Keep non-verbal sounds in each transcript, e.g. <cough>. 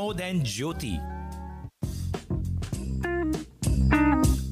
Pramod than Jyoti.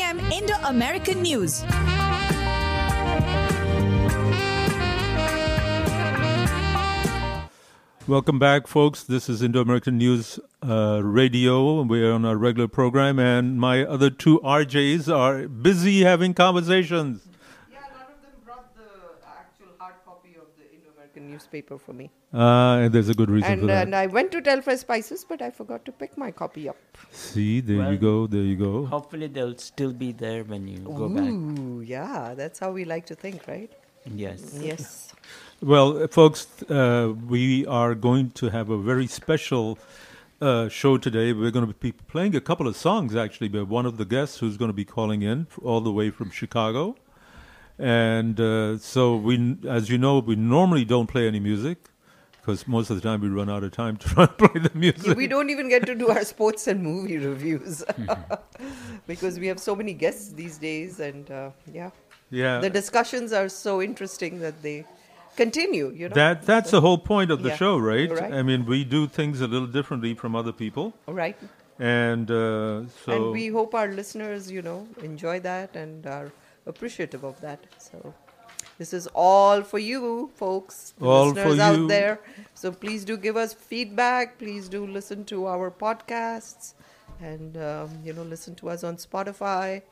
Indo American News. Welcome back, folks. This is Indo American News uh, Radio. We're on our regular program, and my other two RJs are busy having conversations. Yeah, none of them brought the actual hard copy of the Indo American newspaper for me. Uh, and there's a good reason for And, that. and I went to Telfresh Spices, but I forgot to pick my copy up. See, there Well, you go, there you go. Hopefully, they'll still be there when you go back. Ooh, yeah, that's how we like to think, right? Yes. Yes. <laughs> Well, uh, folks, uh, we are going to have a very special uh, show today. We're going to be playing a couple of songs, actually, by one of the guests who's going to be calling in all the way from Chicago. And uh, so, we, as you know, we normally don't play any music because most of the time we run out of time to <laughs> try and play the music. we don't even get to do our sports and movie reviews <laughs> because we have so many guests these days, and uh, yeah, yeah, the discussions are so interesting that they continue. You know that that's the whole point of the Yeah. show, right? Right. I mean, we do things a little differently from other people, right. and uh, so and we hope our listeners, you know, enjoy that and are appreciative of that. So this is all for you, folks, All listeners out you. there. So please do give us feedback. Please do listen to our podcasts, and um, you know, listen to us on Spotify.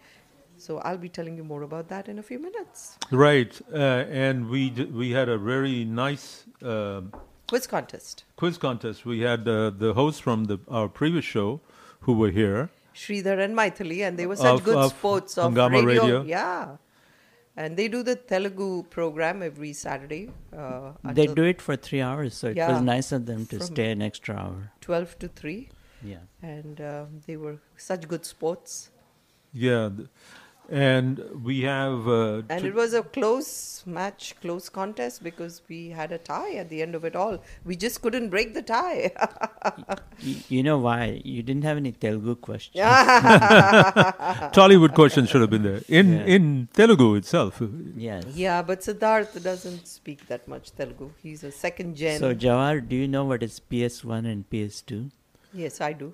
So I'll be telling you more about that in a few minutes. Right, uh, and we d- we had a very nice uh, Quiz contest. quiz contest. We had uh, the hosts from the our previous show who were here. Sridhar and Maithili, and they were such Of- good of sports of radio. Radio. Yeah. And they do the Telugu program every Saturday. Uh, They do it for three hours, so it Yeah. was nice of them to stay an extra hour. 12 to 3. Yeah. And uh, they were such good sports. Yeah, th- and we have uh, And t- it was a close match, close contest because we had a tie at the end of it all. We just couldn't break the tie. Y- you know why? You didn't have any Telugu questions. <laughs> Tollywood questions should have been there in Yeah. in Telugu itself. Yes. yeah, but Siddharth doesn't speak that much Telugu. He's a second gen. So, Jawar, do you know what is PS1 and PS2? Yes, I do.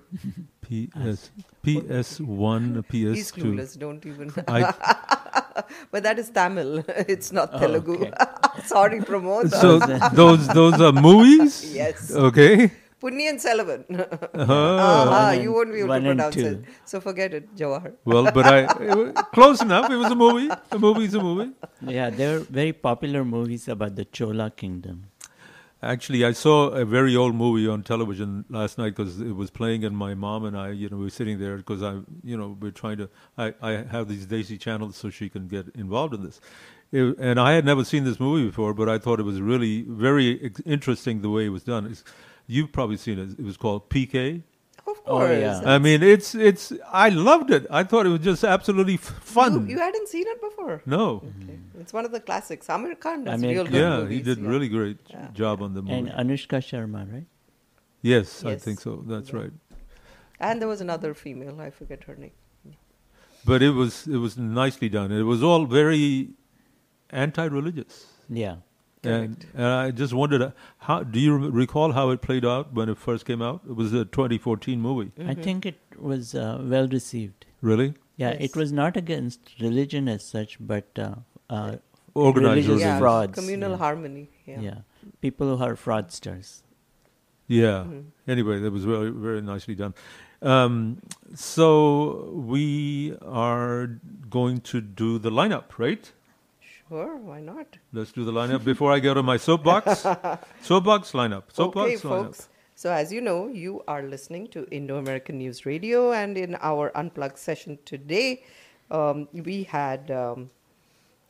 PS PS one <laughs> PS He's two. clueless. Don't even. I, <laughs> but that is Tamil. <laughs> It's not Oh, Telugu. okay. Sorry, Pramod. so those those are movies. Yes. Okay. Ponniyin Selvan. Uh-huh. You won't be able to pronounce it. So forget it, Jawahar. Well, but I close enough. It was a movie. A movie is a movie. Yeah, there were very popular movies about the Chola kingdom. Actually, I saw a very old movie on television last night because it was playing, and my mom and I, you know, we were sitting there because I, you know, we're trying to. I, I have these Desi channels so she can get involved in this, It- and I had never seen this movie before, but I thought it was really very interesting the way it was done. It's, you've probably seen it. It was called PK. Of Oh, yeah. I mean, it's it's. I loved it. I thought it was just absolutely f- fun. You, you hadn't seen it before? no, Okay. It's one of the classics. Aamir Khan does Aamir real Khan. good yeah, movies. he did yeah. really great Yeah. job on the movie. And Anushka Sharma, right? yes, I think so. That's right. And there was another female. I forget her name. but it was it was nicely done. It was all very anti-religious, Yeah. And, and I just wondered uh, how. Do you recall how it played out when it first came out? It was a 2014 movie. Mm-hmm. I think it was uh, well received. Really, Yeah, Yes. it was not against religion as such, but uh, uh, organized. Religious religion. yeah, frauds, communal yeah. harmony. Yeah. yeah. people who are fraudsters. Yeah. Mm-hmm. Anyway, that was very very nicely done. Um, so we are going to do the lineup, right? Sure, why not? Let's do the lineup before I go to my soapbox. <laughs> soapbox lineup. Soapbox okay, lineup. folks. So, as you know, you are listening to Indo American News Radio, and in our unplugged session today, um, we had um,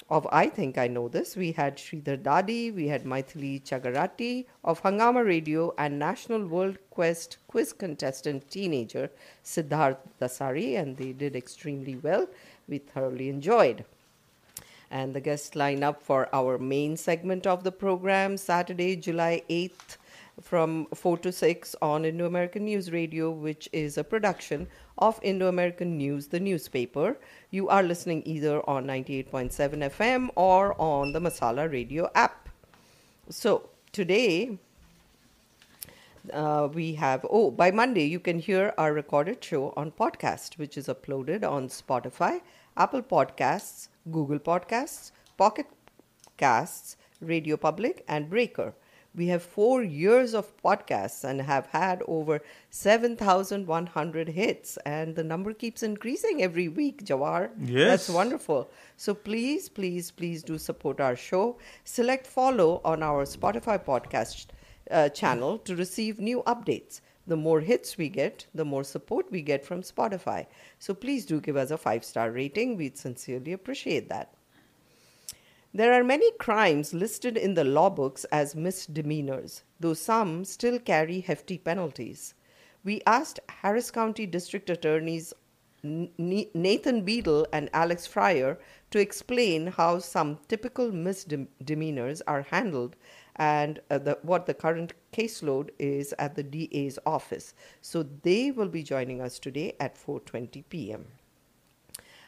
of I Think I Know This, we had Sridhar Dadi, we had Maithili Chagarati of Hangama Radio, and National World Quest quiz contestant teenager Siddharth Dasari, and they did extremely well. We thoroughly enjoyed. And the guest lineup for our main segment of the program, Saturday, July 8th, from 4 to 6 on Indo American News Radio, which is a production of Indo American News, the newspaper. You are listening either on 98.7 FM or on the Masala Radio app. So, today uh, we have, oh, by Monday, you can hear our recorded show on podcast, which is uploaded on Spotify, Apple Podcasts, Google Podcasts, Pocket Casts, Radio Public, and Breaker. We have four years of podcasts and have had over 7,100 hits, and the number keeps increasing every week, Jawar. Yes. That's wonderful. So please, please, please do support our show. Select follow on our Spotify podcast uh, channel to receive new updates. The more hits we get, the more support we get from Spotify. So please do give us a five star rating. We'd sincerely appreciate that. There are many crimes listed in the law books as misdemeanors, though some still carry hefty penalties. We asked Harris County District Attorneys Nathan Beedle and Alex Fryer to explain how some typical misdemeanors are handled and uh, the, what the current caseload is at the DA's office. So they will be joining us today at 4:20 p.m.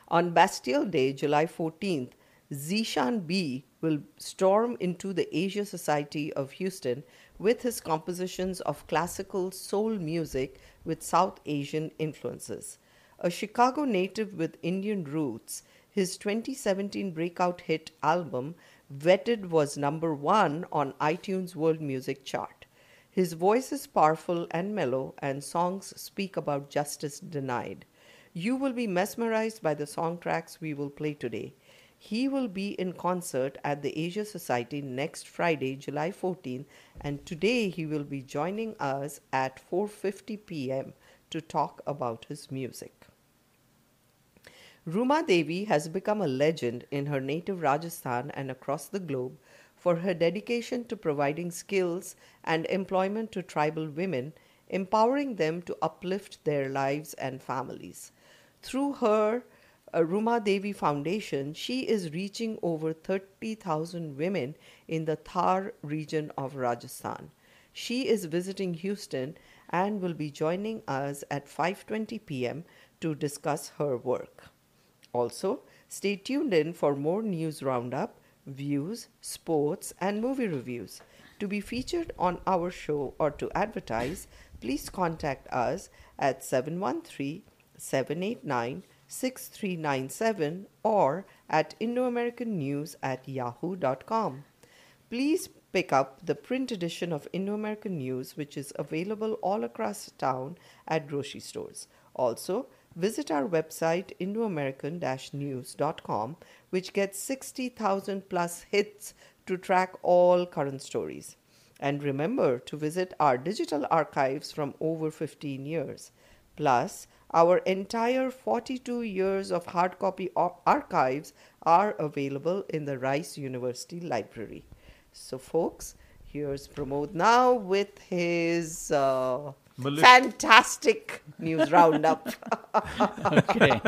On Bastille Day, July 14th, Zeshan B will storm into the Asia Society of Houston with his compositions of classical soul music with South Asian influences. A Chicago native with Indian roots, his 2017 breakout hit album Vetted was number one on iTunes World Music Chart. His voice is powerful and mellow, and songs speak about justice denied. You will be mesmerized by the song tracks we will play today. He will be in concert at the Asia Society next Friday, July 14, and today he will be joining us at 4:50 p.m. to talk about his music. Ruma Devi has become a legend in her native Rajasthan and across the globe for her dedication to providing skills and employment to tribal women, empowering them to uplift their lives and families. Through her uh, Ruma Devi Foundation, she is reaching over 30,000 women in the Thar region of Rajasthan. She is visiting Houston and will be joining us at 5:20 p.m. to discuss her work. Also, stay tuned in for more news roundup, views, sports, and movie reviews. To be featured on our show or to advertise, please contact us at 713 789 6397 or at IndoAmericanNews at yahoo.com. Please pick up the print edition of Indo American News, which is available all across town at grocery stores. Also, visit our website indoamerican-news.com, which gets 60,000 plus hits to track all current stories. And remember to visit our digital archives from over 15 years. Plus, our entire 42 years of hard copy archives are available in the Rice University Library. So, folks, here's Pramod now with his uh, fantastic news roundup. okay.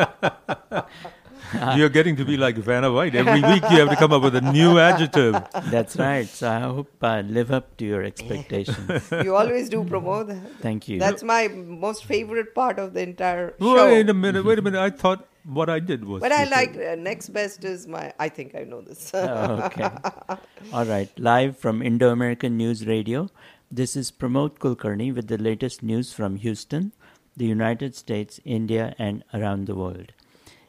<laughs> You're getting to be like Vanna White. Every week you have to come up with a new adjective. That's right. So I hope I live up to your expectations. <laughs> you always do, Pramod. Thank you. That's my most favorite part of the entire show. Wait a minute. Wait a minute. I thought what I did was. But I like uh, next best is my. I think I know this. oh, okay. <laughs> All right. Live from Indo American News Radio. This is Pramod Kulkarni with the latest news from Houston, the United States, India, and around the world.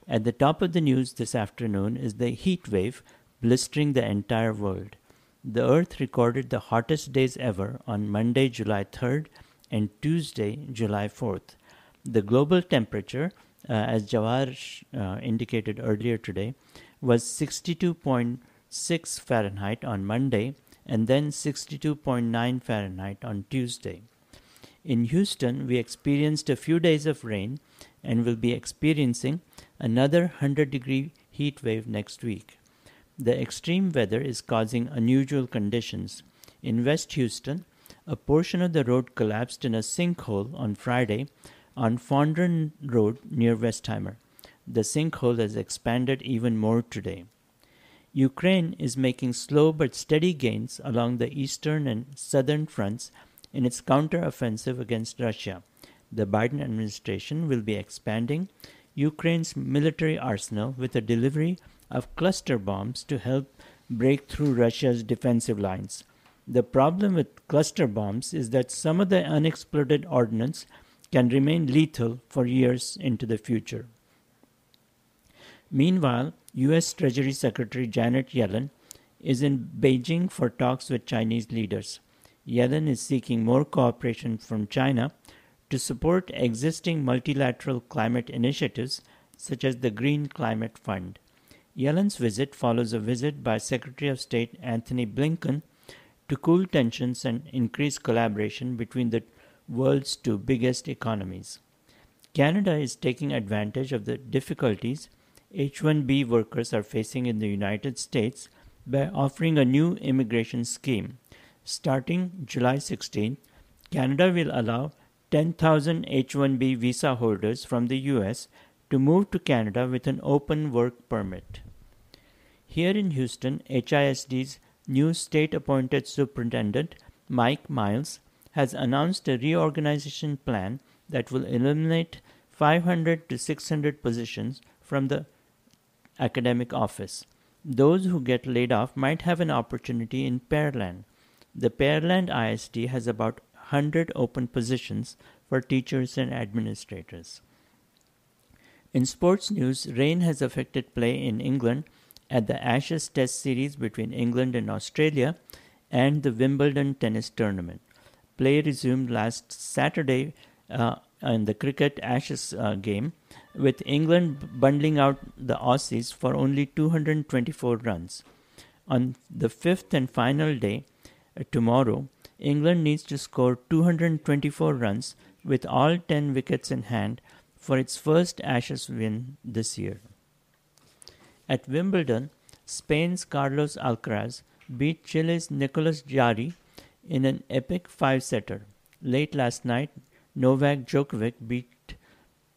At the top of the news this afternoon is the heat wave blistering the entire world. The Earth recorded the hottest days ever on Monday, July 3rd and Tuesday, July 4th. The global temperature, uh, as Jawar uh, indicated earlier today, was 62.6 Fahrenheit on Monday and then 62.9 Fahrenheit on Tuesday. In Houston, we experienced a few days of rain and will be experiencing another 100 degree heat wave next week. the extreme weather is causing unusual conditions. In West Houston, a portion of the road collapsed in a sinkhole on Friday on Fondren Road near Westheimer. The sinkhole has expanded even more today. Ukraine is making slow but steady gains along the eastern and southern fronts in its counteroffensive against Russia. The Biden administration will be expanding Ukraine's military arsenal with a delivery of cluster bombs to help break through Russia's defensive lines. The problem with cluster bombs is that some of the unexploded ordnance can remain lethal for years into the future. Meanwhile, US Treasury Secretary Janet Yellen is in Beijing for talks with Chinese leaders. Yellen is seeking more cooperation from China to support existing multilateral climate initiatives such as the Green Climate Fund. Yellen's visit follows a visit by Secretary of State Antony Blinken to cool tensions and increase collaboration between the world's two biggest economies. Canada is taking advantage of the difficulties H 1B workers are facing in the United States by offering a new immigration scheme. Starting July 16, Canada will allow 10,000 H 1B visa holders from the US to move to Canada with an open work permit. Here in Houston, HISD's new state appointed superintendent, Mike Miles, has announced a reorganization plan that will eliminate 500 to 600 positions from the academic office. Those who get laid off might have an opportunity in Pearland. The Pearland ISD has about 100 open positions for teachers and administrators. In sports news, rain has affected play in England at the Ashes Test Series between England and Australia and the Wimbledon tennis tournament. Play resumed last Saturday uh, in the cricket Ashes uh, game, with England bundling out the Aussies for only 224 runs. On the fifth and final day, uh, tomorrow, England needs to score 224 runs with all 10 wickets in hand for its first Ashes win this year. At Wimbledon, Spain's Carlos Alcaraz beat Chile's Nicolas Jarry in an epic five setter. Late last night, Novak Djokovic beat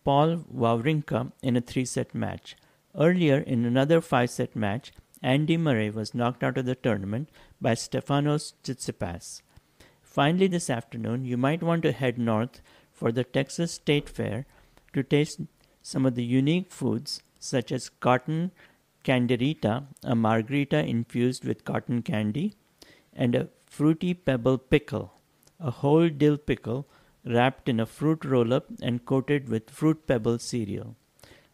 Paul Wawrinka in a three set match. Earlier, in another five set match, Andy Murray was knocked out of the tournament by Stefanos Tsitsipas. Finally, this afternoon, you might want to head north for the Texas State Fair to taste some of the unique foods such as cotton canderita, a margarita infused with cotton candy, and a fruity pebble pickle, a whole dill pickle wrapped in a fruit roll up and coated with fruit pebble cereal.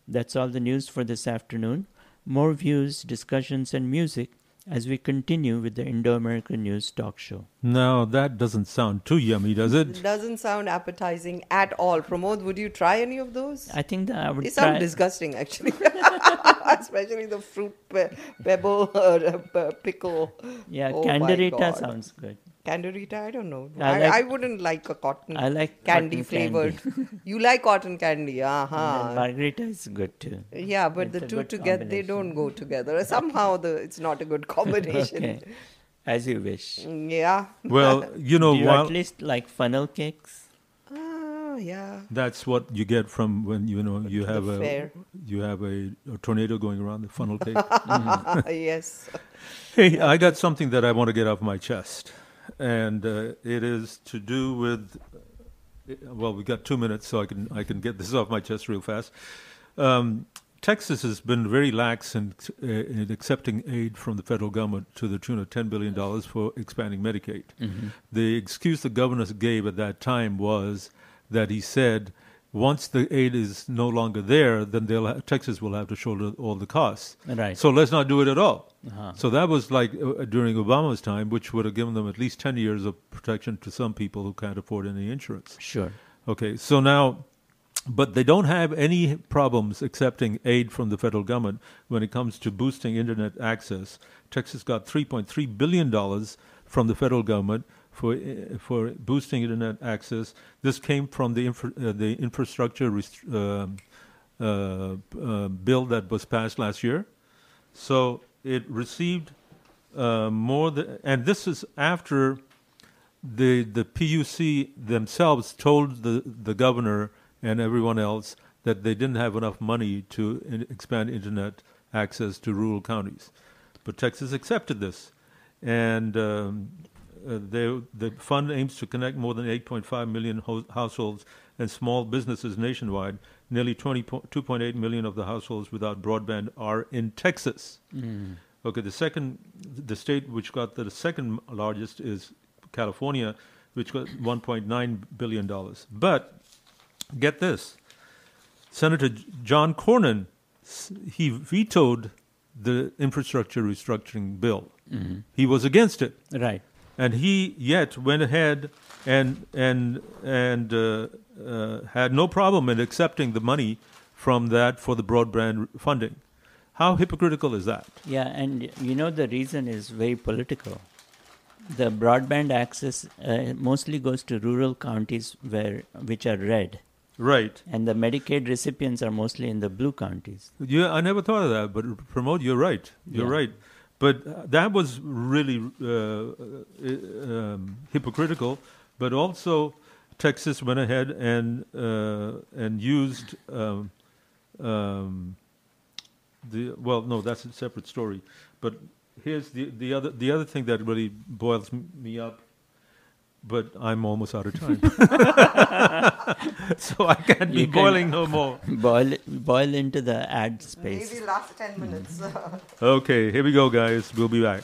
That's all the news for this afternoon. More views, discussions, and music as we continue with the Indo American News Talk Show. Now, that doesn't sound too yummy, does it? It doesn't sound appetizing at all. Pramod, would you try any of those? I think that I would They sound disgusting, actually. <laughs> Especially the fruit pe- pebble <laughs> uh, p- pickle. yeah, Oh my sounds good. Canderita, I don't know. I I, like- I wouldn't like a cotton I like candy cotton flavored. candy. <laughs> you like cotton candy, And uh-huh. margarita is good too. Yeah, but It's the two together they don't go <laughs> together. Somehow the it's not a good combination. Okay, <laughs> as you wish. Yeah. Well, you know, Do you while at least like funnel cakes? Ah, yeah. that's what you get from when you know you have a fair. you have a, a tornado going around the funnel cake. yes. Hey, I got something that I want to get off my chest, and uh, it is to do with. Well, we've got two minutes, so I can I can get this <laughs> off my chest real fast. Um, Texas has been very lax in, uh, in accepting aid from the federal government to the tune of ten billion dollars for expanding Medicaid. The excuse the governor gave at that time was that he said once the aid is no longer there, then they'll ha- Texas will have to shoulder all the costs. Right. So let's not do it at all. Uh-huh. So that was like uh, during Obama's time, which would have given them at least 10 years of protection to some people who can't afford any insurance. Sure. Okay, so now, but they don't have any problems accepting aid from the federal government when it comes to boosting internet access. Texas got $3.3 billion from the federal government for, uh, for boosting internet access. This came from the, infra, uh, the infrastructure um uh, uh, bill that was passed last year. So it received more than, and this is after the the PUC themselves told the the governor and everyone else that they didn't have enough money to in, expand internet access to rural counties, but Texas accepted this, and um, they, the fund aims to connect more than 8.5 million ho- households and small businesses nationwide. Nearly 20 2.8 million of the households without broadband are in Texas. Mm. Okay, the second, the state which got the second largest is California, which got 1.9 billion dollars. But get this, Senator John Cornyn, he vetoed the infrastructure restructuring bill. Mm-hmm. He was against it Right. And he yet went ahead and and and uh, uh, had no problem in accepting the money from that for the broadband funding. How hypocritical is that? Yeah, and you know the reason is very political. The broadband access uh, mostly goes to rural counties where which are red, Right. and the Medicaid recipients are mostly in the blue counties. Yeah, I never thought of that, but Pramod. You're right. You're Yeah. right. But that was really uh, um, hypocritical. But also, Texas went ahead and uh, and used um, um, the well. No, that's a separate story. But here's the the other the other thing that really boils me up. But I'm almost out of <laughs> time, <laughs> so I can't be can- boiling no more. Boil boil into the ad space. Maybe last 10 minutes. Okay, here we go, guys. We'll be back.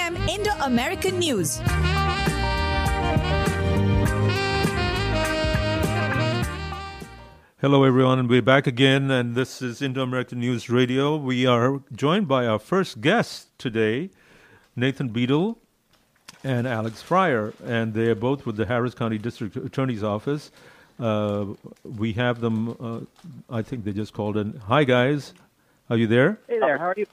Indo American News. Hello, everyone, and we're back again, and this is Indo American News Radio. We are joined by our first guest today, Nathan Beedle and Alex Fryer, and they are both with the Harris County District Attorney's Office. Uh, we have them, uh, I think they just called in. Hi, guys. Are you there? Hey there, how are you?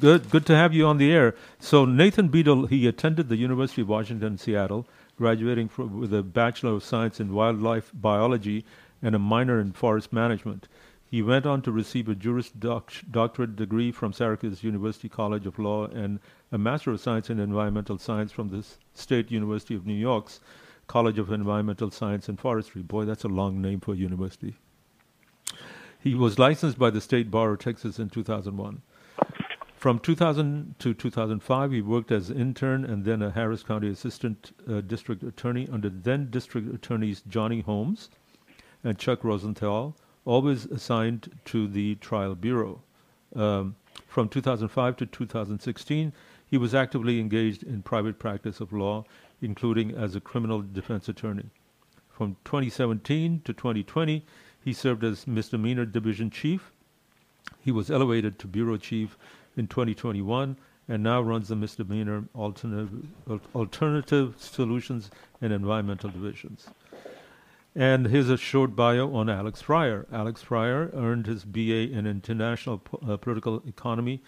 Good, good to have you on the air. So Nathan Beedle, he attended the University of Washington, Seattle, graduating from, with a Bachelor of Science in Wildlife Biology and a minor in Forest Management. He went on to receive a Juris Doc- Doctorate degree from Syracuse University College of Law and a Master of Science in Environmental Science from the State University of New York's College of Environmental Science and Forestry. Boy, that's a long name for a university. He was licensed by the State Bar of Texas in 2001. From 2000 to 2005, he worked as intern and then a Harris County Assistant uh, District Attorney under then District Attorneys Johnny Holmes and Chuck Rosenthal, always assigned to the Trial Bureau. Um, from 2005 to 2016, he was actively engaged in private practice of law, including as a criminal defense attorney. From 2017 to 2020, he served as misdemeanor division chief. He was elevated to bureau chief in 2021 and now runs the misdemeanor alternative, alternative solutions and environmental divisions. And here's a short bio on Alex Fryer. Alex Fryer earned his BA in International Po- uh, Political Economy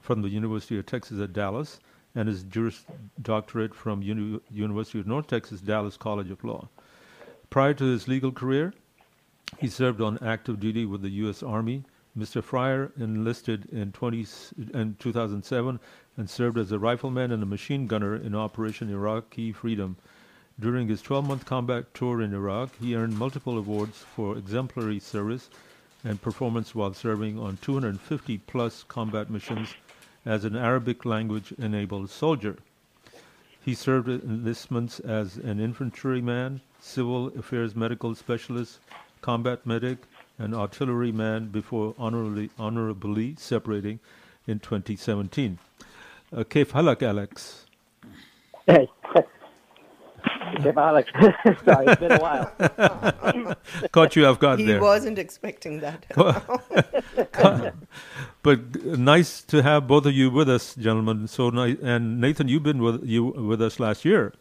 from the University of Texas at Dallas and his Juris Doctorate from Uni- University of North Texas Dallas College of Law. Prior to his legal career, he served on active duty with the U.S. Army. Mr. Fryer enlisted in, 20, in 2007 and served as a rifleman and a machine gunner in Operation Iraqi Freedom. During his 12 month combat tour in Iraq, he earned multiple awards for exemplary service and performance while serving on 250 plus combat missions as an Arabic language enabled soldier. He served enlistments as an infantryman, civil affairs medical specialist, combat medic, an artilleryman before honorably, honorably separating in 2017. Uh, Kaif Halak, Alex. Hey. <laughs> Kaif Halak. <laughs> Sorry, it's been a while. <laughs> Caught you off guard he there. He wasn't expecting that. but uh, nice to have both of you with us, gentlemen. So nice. And Nathan, you've been with you with us last year.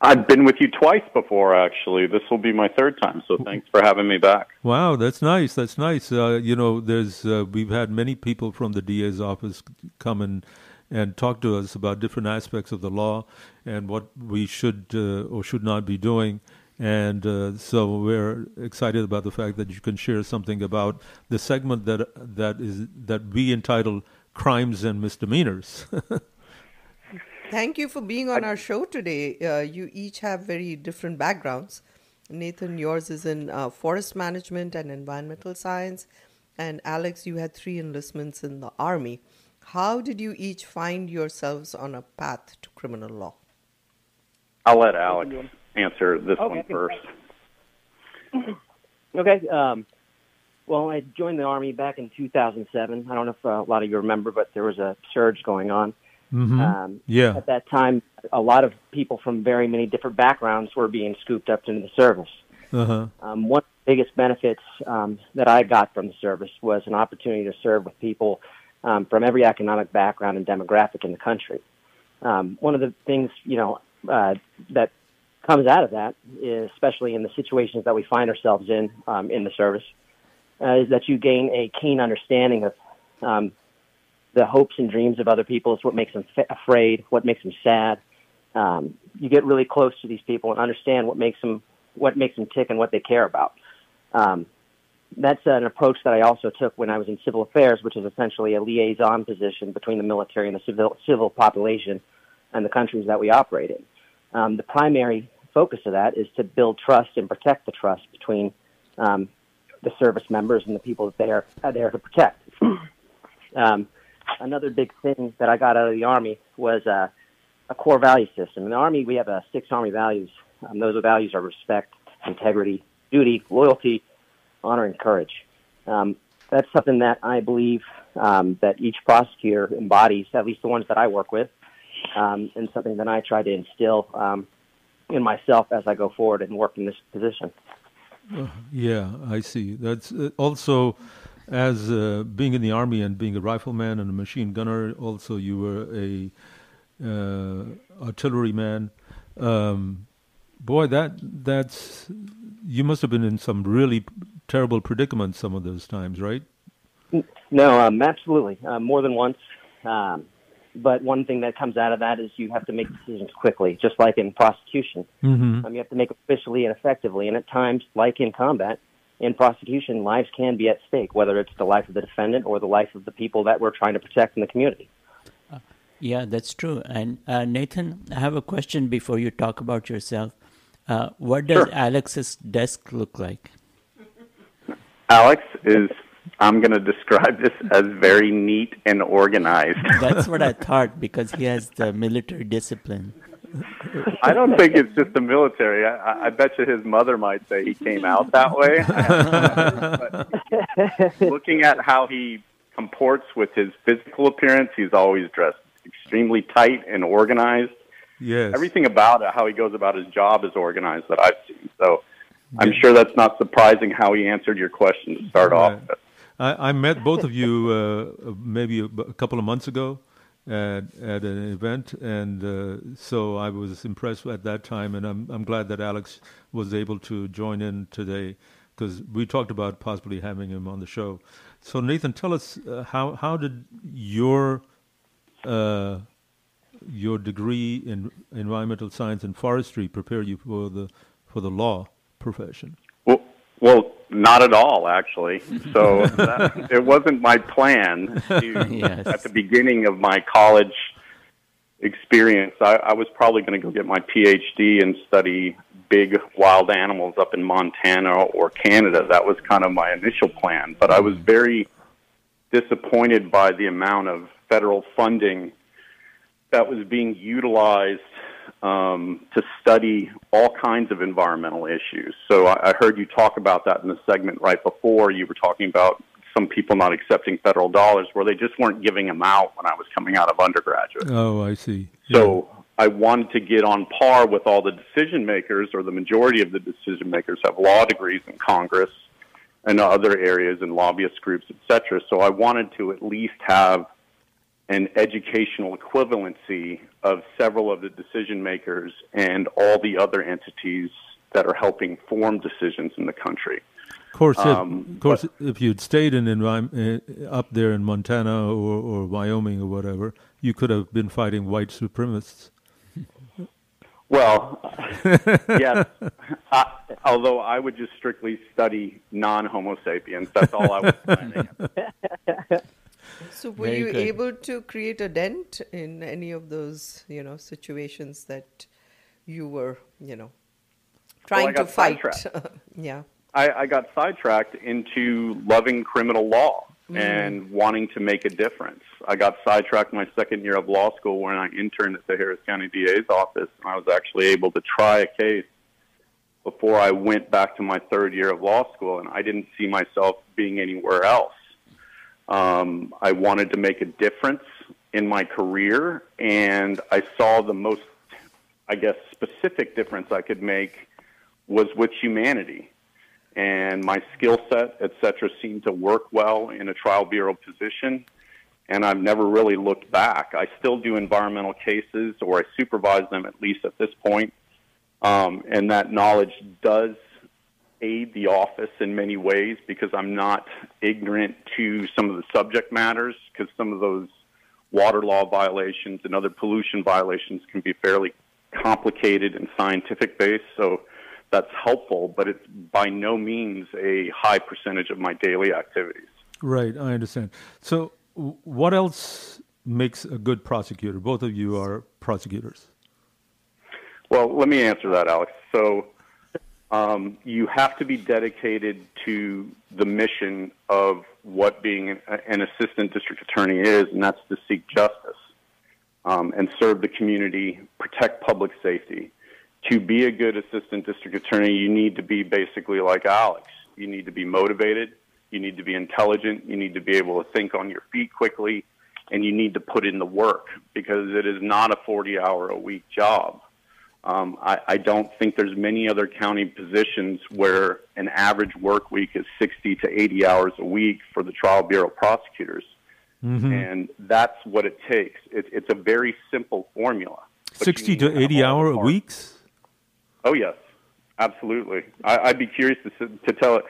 I've been with you twice before, actually. This will be my third time, so thanks for having me back. Wow, that's nice. That's nice. Uh, you know, there's uh, we've had many people from the DA's office come and and talk to us about different aspects of the law and what we should uh, or should not be doing. And uh, so we're excited about the fact that you can share something about the segment that that is that we entitled "Crimes and Misdemeanors." <laughs> Thank you for being on our show today. Uh, you each have very different backgrounds. Nathan, yours is in uh, forest management and environmental science, and Alex, you had three enlistments in the army. How did you each find yourselves on a path to criminal law? I'll let Alex answer this Okay. one first. <clears throat> Okay. Um, well, I joined the Army back in 2007. I don't know if uh, a lot of you remember, but there was a surge going on. Mhm. Um, Yeah. At that time, a lot of people from very many different backgrounds were being scooped up into the service. Uh-huh. Um, one of the biggest benefits um, that I got from the service was an opportunity to serve with people um, from every economic background and demographic in the country. Um, one of the things, you know, uh, that comes out of that, is, especially in the situations that we find ourselves in um, in the service, uh, is that you gain a keen understanding of um, the hopes and dreams of other people. It's what makes them afraid, what makes them sad. Um, you get really close to these people and understand what makes them what makes them tick and what they care about. Um, that's an approach that I also took when I was in civil affairs, which is essentially a liaison position between the military and the civil civil population and the countries that we operate in. Um, the primary focus of that is to build trust and protect the trust between um, the service members and the people that they are, are there to protect. <clears throat> um, another big thing that I got out of the Army was uh, a core value system. In the Army, we have uh, six Army values. Um, those values are respect, integrity, duty, loyalty, honor, and courage. Um, that's something that I believe um, that each prosecutor embodies, at least the ones that I work with, um, and something that I try to instill um, in myself as I go forward and work in this position. Yeah, I see. That's uh, also as uh, being in the army and being a rifleman and a machine gunner. Also, you were a uh, artilleryman. Um, boy, that that's you must have been in some really terrible predicaments some of those times, right? No, um, absolutely, uh, more than once. Um, but one thing that comes out of that is you have to make decisions quickly, just like in prosecution. Mm-hmm. Um, you have to make efficiently and effectively, and at times, like in combat, in prosecution, lives can be at stake, whether it's the life of the defendant or the life of the people that we're trying to protect in the community. Yeah, that's true. And uh, Nathan, I have a question before you talk about yourself. Uh, what does Sure. Alex's desk look like? Alex is, I'm going to describe this as very neat and organized. That's what I <laughs> thought because he has the military discipline. I don't think it's just the military. I, I- bet you his mother might say he came out that way. <laughs> But looking at how he comports with his physical appearance, he's always dressed extremely tight and organized. Yes. Everything about it, how he goes about his job, is organized that I've seen. So I'm sure that's not surprising how he answered your question to start off. I, I met both of you uh, maybe a, a couple of months ago at, at an event, and uh, so I was impressed at that time, and I'm, I'm glad that Alex was able to join in today because we talked about possibly having him on the show. So Nathan, tell us uh, how how did your uh, your degree in environmental science and forestry prepare you for the for the law profession? Well, not at all, actually. <laughs> So that, it wasn't my plan to, <laughs> Yes. at the beginning of my college experience. I, I was probably going to go get my PhD and study big wild animals up in Montana or Canada. That was kind of my initial plan. But I was mm-hmm. very disappointed by the amount of federal funding that was being utilized um, to study all kinds of environmental issues. So I, I heard you talk about that in the segment right before. You were talking about some people not accepting federal dollars where they just weren't giving them out when I was coming out of undergraduate. Oh, I see. So I wanted to get on par with all the decision makers, or the majority of the decision makers have law degrees in Congress and other areas and lobbyist groups, et cetera. So I wanted to at least have an educational equivalency of several of the decision makers and all the other entities that are helping form decisions in the country. Of course, if, Um, of course, if you'd stayed in envi- uh, up there in Montana or, or Wyoming or whatever, you could have been fighting white supremacists. <laughs> Well, <laughs> yes. I, although I would just strictly study non-Homo sapiens. That's all I was <laughs> planning. So were Very you good. able to create a dent in any of those, you know, situations that you were, you know, trying I to fight? <laughs> yeah. I, I got sidetracked into loving criminal law mm. and wanting to make a difference. I got sidetracked my second year of law school when I interned at the Harris County DA's office, and I was actually able to try a case before I went back to my third year of law school, and I didn't see myself being anywhere else. Um, I wanted to make a difference in my career, and I saw the most, I guess, specific difference I could make was with humanity. And my skill set, et cetera, seemed to work well in a trial bureau position. And I've never really looked back. I still do environmental cases, or I supervise them at least at this point. Um, and that knowledge does aid the office in many ways because I'm not ignorant to some of the subject matters because some of those water law violations and other pollution violations can be fairly complicated and scientific based. So that's helpful, but it's by no means a high percentage of my daily activities. Right, I understand. So, what else makes a good prosecutor? Both of you are prosecutors. Well, let me answer that, Alex. So, um, you have to be dedicated to the mission of what being an, an assistant district attorney is, and that's to seek justice um, and serve the community, protect public safety. To be a good assistant district attorney, you need to be basically like Alex. You need to be motivated. You need to be intelligent. You need to be able to think on your feet quickly, and you need to put in the work because it is not a 40 hour a week job. Um, I, I don't think there's many other county positions where an average work week is 60 to 80 hours a week for the trial bureau prosecutors. And that's what it takes. It, it's a very simple formula. 60 to 80 hour weeks? Oh yes, absolutely. I, I'd be curious to, to tell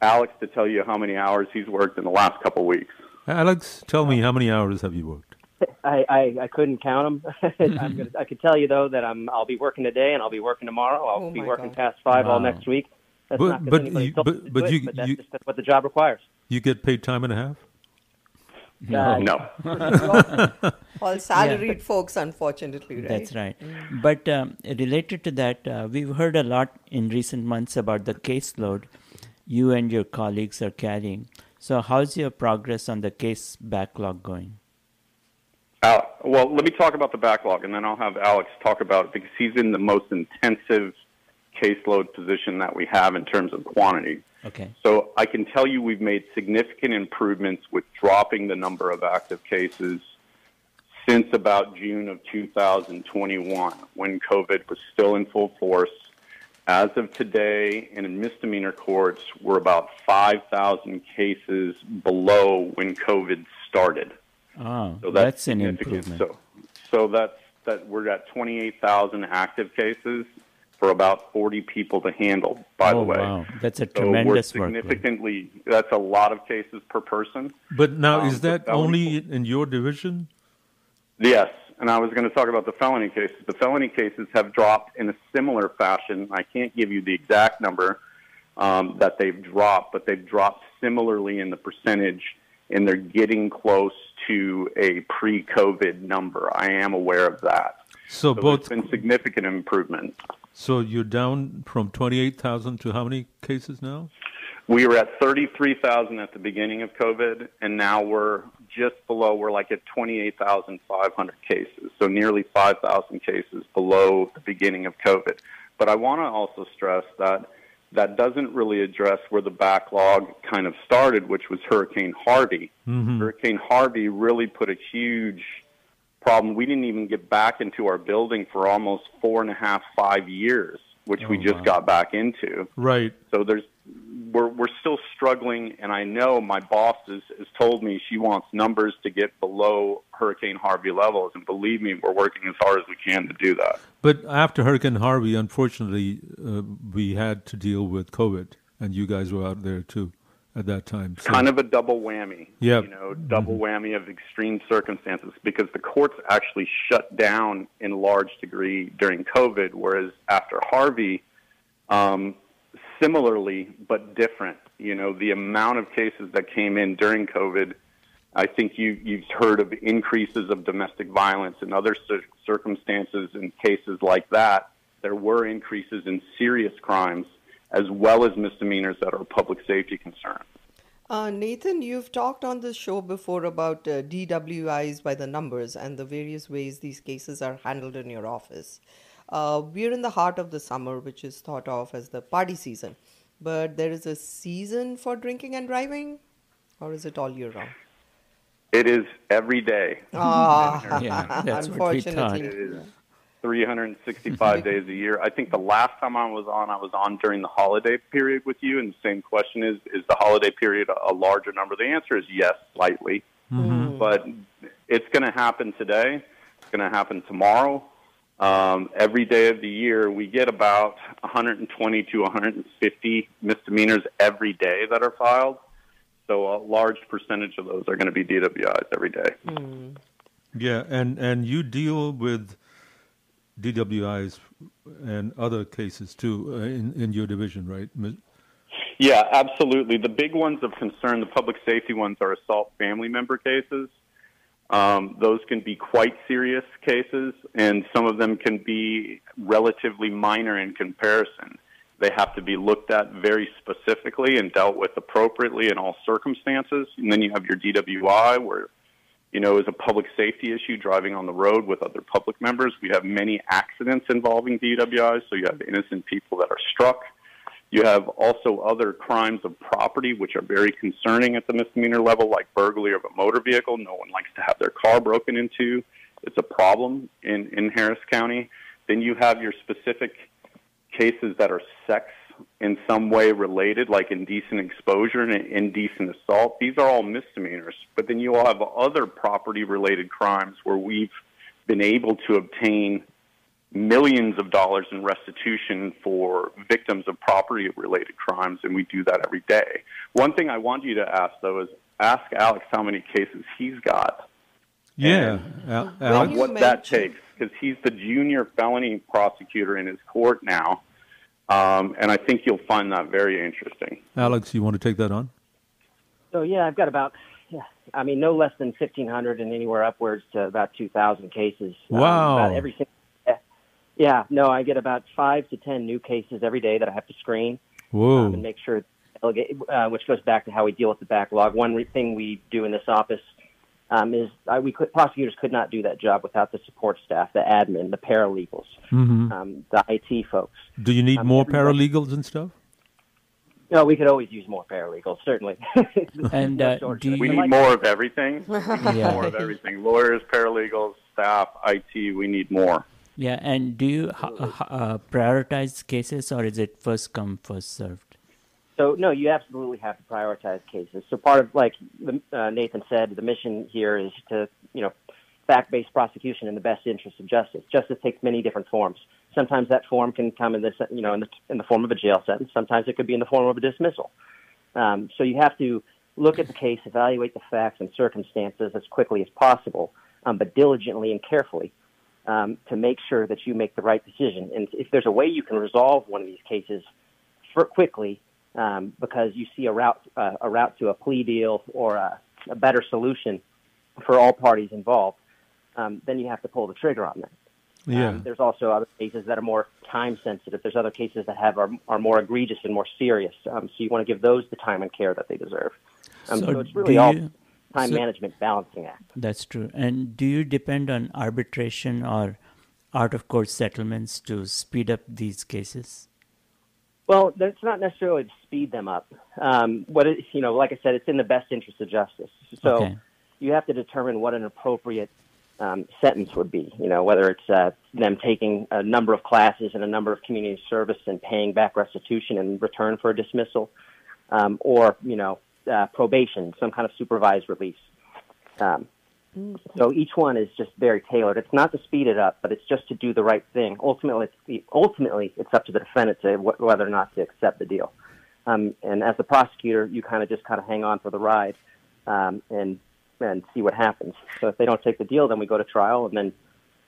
Alex to tell you how many hours he's worked in the last couple of weeks. Alex, tell me, how many hours have you worked? <laughs> I, I, I couldn't count them. <laughs> I'm gonna, I could tell you though that I'm I'll be working today and I'll be working tomorrow. I'll Oh, be working God. past five all next week. That's But- not 'cause but you- told but- but you- it, but that's you- just what the job requires. You get paid time and a half? Uh, No. All <laughs> salaried folks, unfortunately, right? That's right. But um, related to that, uh, we've heard a lot in recent months about the caseload you and your colleagues are carrying. So, how's your progress on the case backlog going? Al- well, let me talk about the backlog, and then I'll have Alex talk about it because he's in the most intensive caseload position that we have in terms of quantity. Okay. So I can tell you we've made significant improvements with dropping the number of active cases since about June of 2021 when COVID was still in full force. As of today, in misdemeanor courts, we're about 5,000 cases below when COVID started. Oh, So that's, that's, an improvement. So, so that's that we're at 28,000 active cases for about 40 people to handle. By oh, the way, wow. That's a so we're tremendous workload. significantly. That's a lot of cases per person. But now, Um, is that felony- only in your division? Yes, and I was going to talk about the felony cases. The felony cases have dropped in a similar fashion. I can't give you the exact number um, that they've dropped, but they've dropped similarly in the percentage, and they're getting close to a pre-COVID number. I am aware of that. So, So both. there's been significant improvement. So you're down from 28,000 to how many cases now? We were at 33,000 at the beginning of COVID, and now we're just below. We're like at 28,500 cases, so nearly 5,000 cases below the beginning of COVID. But I want to also stress that that doesn't really address where the backlog kind of started, which was Hurricane Harvey. Mm-hmm. Hurricane Harvey really put a huge problem. We didn't even get back into our building for almost four and a half, five years, which we Oh, just wow. got back into. Right. So there's we're we're still struggling, and I know my boss has, has told me she wants numbers to get below Hurricane Harvey levels, and believe me, we're working as hard as we can to do that. But after Hurricane Harvey, unfortunately, uh, we had to deal with COVID, and you guys were out there too at that time. So- Kind of a double whammy. Yep. You know, double whammy of extreme circumstances because the courts actually shut down in large degree during COVID, whereas after Harvey, um, similarly but different. You know, the amount of cases that came in during COVID. I think you, you've heard of increases of domestic violence and other cir- circumstances and cases like that. There were increases in serious crimes as well as misdemeanors that are a public safety concerns. Uh, Nathan, you've talked on this show before about uh, DWIs by the numbers and the various ways these cases are handled in your office. Uh, we're in the heart of the summer, which is thought of as the party season. But there is a season for drinking and driving, or is it all year round? It is every day. Ah, <laughs> Yeah, that's what we unfortunately. It is 365 mm-hmm. days a year. I think the last time I was on, I was on during the holiday period with you, and the same question is: Is the holiday period a, a larger number? The answer is yes, slightly, mm-hmm. mm. but it's going to happen today. It's going to happen tomorrow. Um, every day of the year, we get about 120 to 150 misdemeanors every day that are filed. So a large percentage of those are going to be DWIs every day. Mm. Yeah, and and you deal with DWIs and other cases too uh, in in your division, right? Yeah, absolutely. The big ones of concern, the public safety ones, are assault family member cases. Um, those can be quite serious cases, and some of them can be relatively minor in comparison. They have to be looked at very specifically and dealt with appropriately in all circumstances. And then you have your DWI, where you know, is a public safety issue driving on the road with other public members. We have many accidents involving DWIs, so you have innocent people that are struck. You have also other crimes of property, which are very concerning at the misdemeanor level, like burglary of a motor vehicle. No one likes to have their car broken into. It's a problem in, in Harris County. Then you have your specific cases that are sex in some way related, like indecent exposure and indecent assault. These are all misdemeanors. But then you will have other property related crimes where we've been able to obtain millions of dollars in restitution for victims of property related crimes, and we do that every day. One thing I want you to ask, though, is ask Alex how many cases he's got Yeah, Al- Alex. what that takes, because he's the junior felony prosecutor in his court now, um, and I think you'll find that very interesting. Alex, you want to take that on? So yeah, I've got about, yeah, I mean, no less than fifteen hundred and anywhere upwards to about two thousand cases. Um, Wow. about every single. Yeah, no, I get about five to ten new cases every day that I have to screen Whoa. um, and make sure. Uh, which goes back to how we deal with the backlog. One re- thing we do in this office um, is uh, we could, prosecutors could not do that job without the support staff, the admin, the paralegals, Mhm. um, the IT folks. Do you need um, more everybody- paralegals and stuff? No, we could always use more paralegals, certainly. <laughs> And uh, George, do We you? need more of everything. <laughs> Yeah. more of everything. Lawyers, paralegals, staff, IT. We need more. Yeah, and do you h- h- uh, prioritize cases or is it first come first served? So no, you absolutely have to prioritize cases. So part of like uh, Nathan said, the mission here is to you know fact-based prosecution in the best interest of justice. Justice takes many different forms. Sometimes that form can come in this you know in the in the form of a jail sentence. Sometimes it could be in the form of a dismissal. Um, so you have to look at the case, evaluate the facts and circumstances as quickly as possible, um, but diligently and carefully um, to make sure that you make the right decision. And if there's a way you can resolve one of these cases quickly, um, because you see a route uh, a route to a plea deal or a, a better solution for all parties involved, um, then you have to pull the trigger on that. Yeah. Um, there's also other cases that are more time sensitive. There's other cases that have are, are more egregious and more serious. Um, so you want to give those the time and care that they deserve. Um, so, it's really do all time So- management balancing act. That's true. And do you depend on arbitration or out of court settlements to speed up these cases? Well, that's not necessarily to speed them up. Um, what it, you know, like I said, it's in the best interest of justice. So Okay. you have to determine what an appropriate um, sentence would be. You know, whether it's uh, them taking a number of classes and a number of community service and paying back restitution in return for a dismissal, um, or you know, uh, probation, some kind of supervised release. Um, so each one is just very tailored. It's not to speed it up, but it's just to do the right thing. Ultimately, it's the, ultimately it's up to the defendant to wh- whether or not to accept the deal. Um, and as the prosecutor, you kind of just kind of hang on for the ride um, and and see what happens. So if they don't take the deal, then we go to trial, and then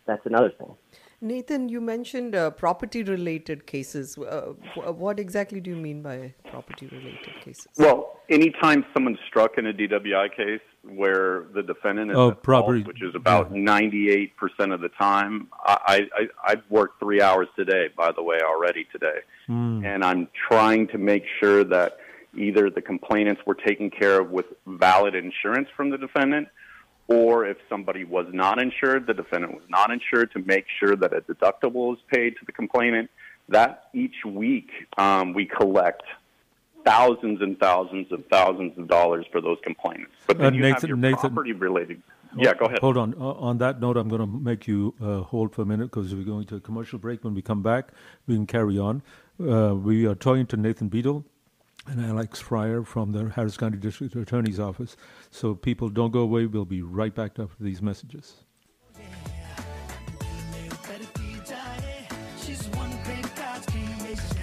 that's another thing. Nathan, you mentioned uh, property related cases. Uh, what exactly do you mean by property related cases? Well, anytime someone's struck in a DWI case where the defendant is Oh, at fault, property- which is about 98% of the time, I, I, I've worked three hours today, by the way, already today. And I'm trying to make sure that either the complainants were taken care of with valid insurance from the defendant, or if somebody was not insured, the defendant was not insured, to make sure that a deductible is paid to the complainant. That each week um, we collect thousands and thousands and thousands of dollars for those complainants. But then Uh, you have Nathan- your Nathan- property related. Yeah, go ahead. Hold on. Uh, on that note, I'm going to make you uh, hold for a minute because we're going to a commercial break. When we come back, we can carry on. Uh, we are talking to Nathan Beedle and Alex Fryer from the Harris County District Attorney's Office. So people don't go away. We'll be right back after these messages.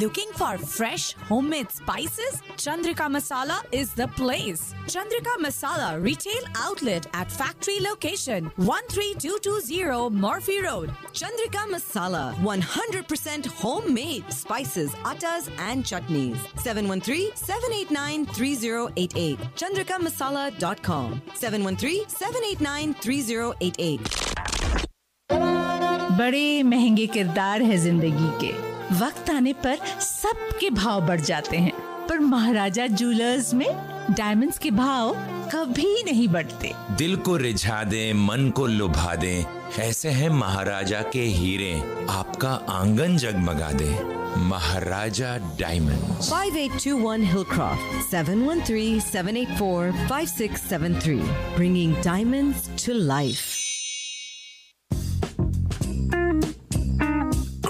Looking for fresh homemade spices? Chandrika Masala is the place. Chandrika Masala retail outlet at factory location 13220 Murphy Road. Chandrika Masala 100% homemade spices, attas and chutneys. 713-789-3088. chandrikamasala.com 713-789-3088. बड़े महंगे किरदार है जिंदगी के वक्त आने पर सबके भाव बढ़ जाते हैं पर महाराजा जूलर्स में डायमंड्स के भाव कभी नहीं बढ़ते दिल को रिझा दें मन को लुभा दे ऐसे हैं महाराजा के हीरे आपका आँगन जगमगा दे Maharaja Diamonds 5821 Hillcroft, 713-784-5673. Bringing diamonds to life.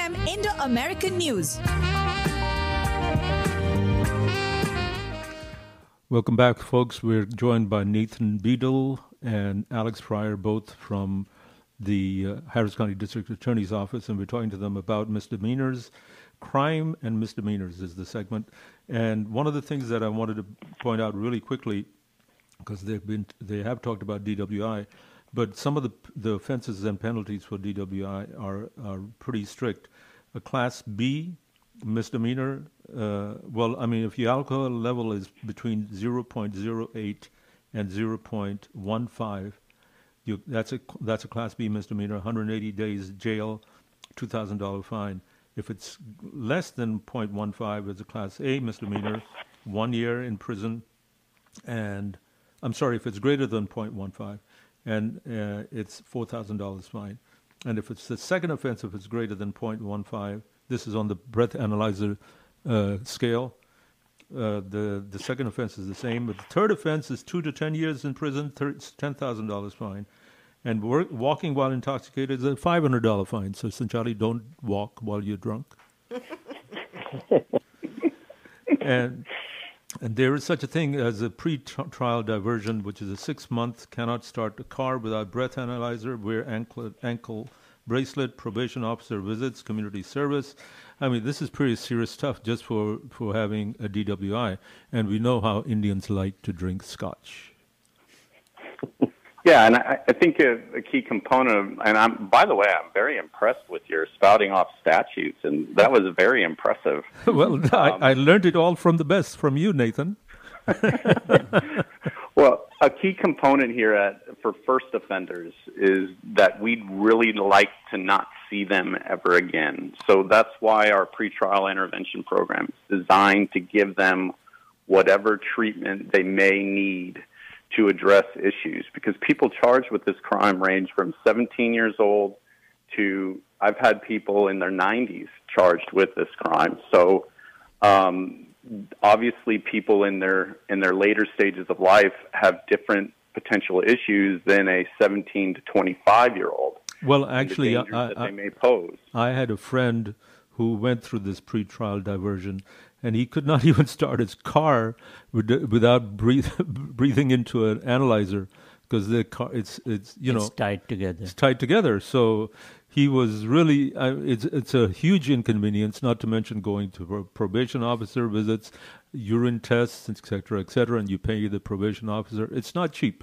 Indo American News. Welcome back, folks. We're joined by Nathan Beedle and Alex Fryer, both from the uh, Harris County District Attorney's Office, and we're talking to them about misdemeanors. Crime and misdemeanors is the segment. And one of the things that I wanted to point out really quickly, because they've been they have talked about DWI, but some of the the offenses and penalties for DWI are are pretty strict. A Class B misdemeanor. Uh, well, I mean, if your alcohol level is between 0.08 and 0.15, you, that's a that's a Class B misdemeanor. 180 days jail, two thousand dollar fine. If it's less than 0.15, it's a Class A misdemeanor, one year in prison, and I'm sorry if it's greater than 0.15, and uh, it's four thousand dollars fine. And if it's the second offense, if it's greater than 0.15, this is on the breath analyzer uh, scale. Uh, the the second offense is the same, but the third offense is two to ten years in prison, ten thousand dollars fine, And wor- walking while intoxicated is a $500 fine. So, Sanchali, don't walk while you're drunk. <laughs> and and there is such a thing as a pre-trial diversion, which is a six-month cannot start a car without breath analyzer, wear ankle, ankle bracelet, probation officer visits, community service. I mean, this is pretty serious stuff just for, for having a DWI. And we know how Indians like to drink scotch. Yeah, and I, I think a, a key component, of, and I'm by the way, I'm very impressed with your spouting off statutes, and that was very impressive. <laughs> well, Um, I, I learned it all from the best, from you, Nathan. <laughs> <laughs> Well, a key component here at, for first offenders is that we'd really like to not see them ever again. So that's why our pretrial intervention program is designed to give them whatever treatment they may need to address issues because people charged with this crime range from 17 years old to I've had people in their 90s charged with this crime. So um, obviously, people in their in their later stages of life have different potential issues than a 17 to 25 year old. Well, actually, I, I, that they may pose. I had a friend who went through this pre-trial diversion, and he could not <laughs> even start his car without breathe, <laughs> breathing into an analyzer because the car it's it's you It's know tied together. It's tied together. So he was really uh, it's it's a huge inconvenience. Not to mention going to pro- probation officer visits, urine tests, etc., etc., and you pay the probation officer. It's not cheap.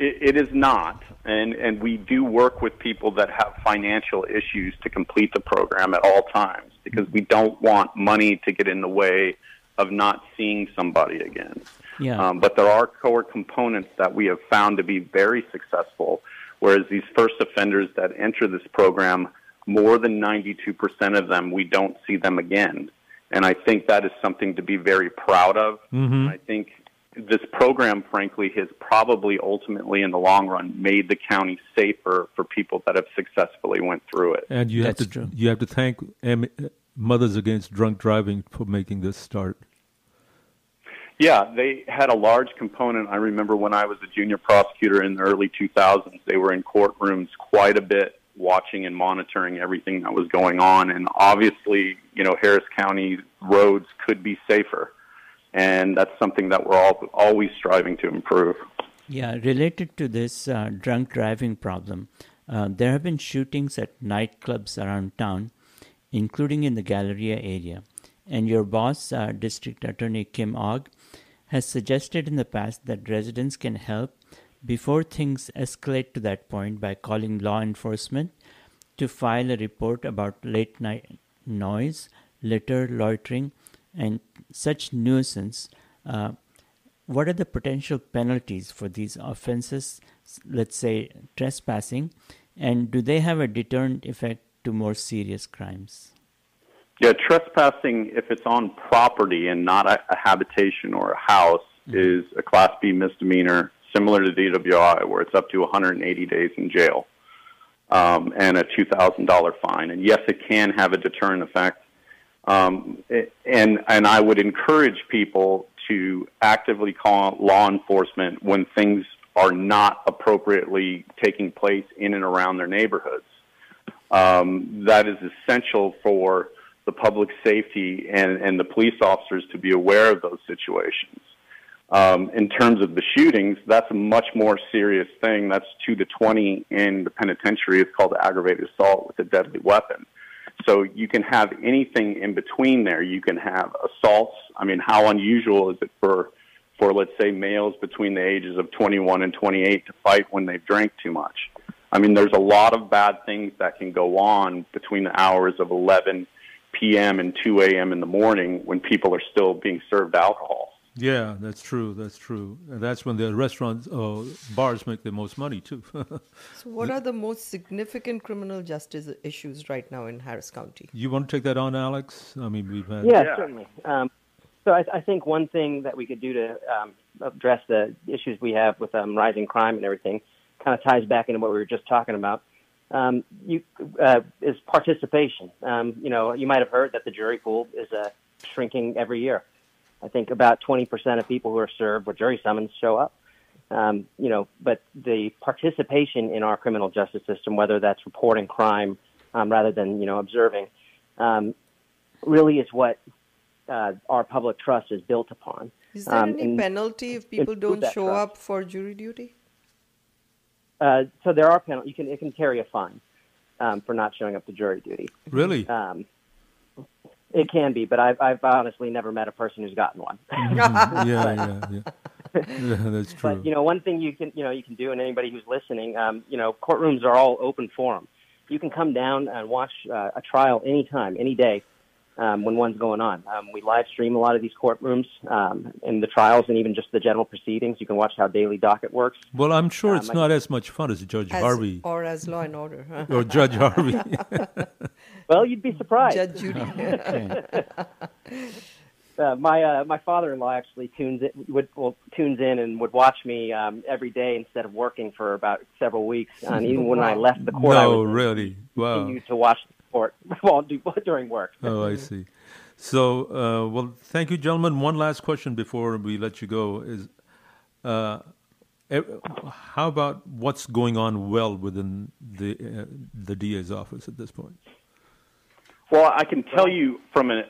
It, it is not, and and we do work with people that have financial issues to complete the program at all times because we don't want money to get in the way of not seeing somebody again. Yeah. Um, but there are core components that we have found to be very successful. Whereas these first offenders that enter this program, more than 92% of them, we don't see them again. And I think that is something to be very proud of. Mhm. I think this program, frankly, has probably ultimately, in the long run, made the county safer for people that have successfully went through it. And you have to you have to thank M- Mothers Against Drunk Driving for making this start. Yeah, they had a large component. I remember when I was a junior prosecutor in the early 2000s, they were in courtrooms quite a bit watching and monitoring everything that was going on. And obviously, you know, Harris County roads could be safer. And that's something that we're all, always striving to improve. Yeah, related to this uh, drunk driving problem, uh, there have been shootings at nightclubs around town, including in the Galleria area. And your boss, uh, District Attorney Kim Ogg, has suggested in the past that residents can help before things escalate to that point by calling law enforcement to file a report about late night noise, litter, loitering, and such nuisance. Uh, what are the potential penalties for these offenses, let's say trespassing, and do they have a deterrent effect to more serious crimes? Yeah, trespassing, if it's on property and not a, a habitation or a house, is a Class B misdemeanor, similar to DWI, where it's up to 180 days in jail um, and a $2,000 fine. And yes, it can have a deterrent effect. Um, and and I would encourage people to actively call law enforcement when things are not appropriately taking place in and around their neighborhoods. Um, that is essential for the public safety and, and the police officers to be aware of those situations. Um, in terms of the shootings, that's a much more serious thing. That's two to 20 in the penitentiary. It's called aggravated assault with a deadly weapon. So you can have anything in between there. You can have assaults. I mean, how unusual is it for, for let's say, males between the ages of 21 and 28 to fight when they've drank too much? I mean, there's a lot of bad things that can go on between the hours of 11 p.m. and 2 a.m. in the morning when people are still being served alcohol. Yeah, that's true. That's true. And that's when the restaurants, uh, bars make the most money too. <laughs> So, what are the most significant criminal justice issues right now in Harris County? you want to take that on, Alex? I mean, we've had. Yeah, certainly. Um, so I, I think one thing that we could do to um, address the issues we have with um, rising crime and everything kind of ties back into what we were just talking about. Um, you uh, is participation. Um, you know, you might have heard that the jury pool is uh, shrinking every year. I think about 20% of people who are served with jury summons show up. Um, you know, but the participation in our criminal justice system, whether that's reporting crime um, rather than you know observing, um, really is what uh, our public trust is built upon. Is there Um, any and- penalty if people don't show trust. up for jury duty? Uh, so there are penalties. You can it can carry a fine um, for not showing up to jury duty. Really? It can be, but I've, I've honestly never met a person who's gotten one. <laughs> yeah, yeah, yeah. Yeah, that's true. But you know, one thing you can you know you can do, and anybody who's listening, um, you know, courtrooms are all open forum. You can come down and watch uh, a trial anytime, any day, um, when one's going on. Um, we live stream a lot of these courtrooms um, and the trials, and even just the general proceedings. You can watch how daily docket works. well, I'm sure Um, it's I- not as much fun as Judge As- Harvey Or as law and order. huh? or Judge Harvey. <laughs> Well, you'd be surprised. Judge Judy. <laughs> <laughs> uh, my uh, my father-in-law actually tunes in, would well, tunes in and would watch me um, every day instead of working for about several weeks. And even when I left the court, I no, really. Wow. continue to watch the <laughs> while do, <laughs> during work. Oh, I <laughs> see. So, uh, well, thank you, gentlemen. One last question before we let you go is, uh, how about what's going on well within the uh, the DA's office at this point? Well, I can tell you from a,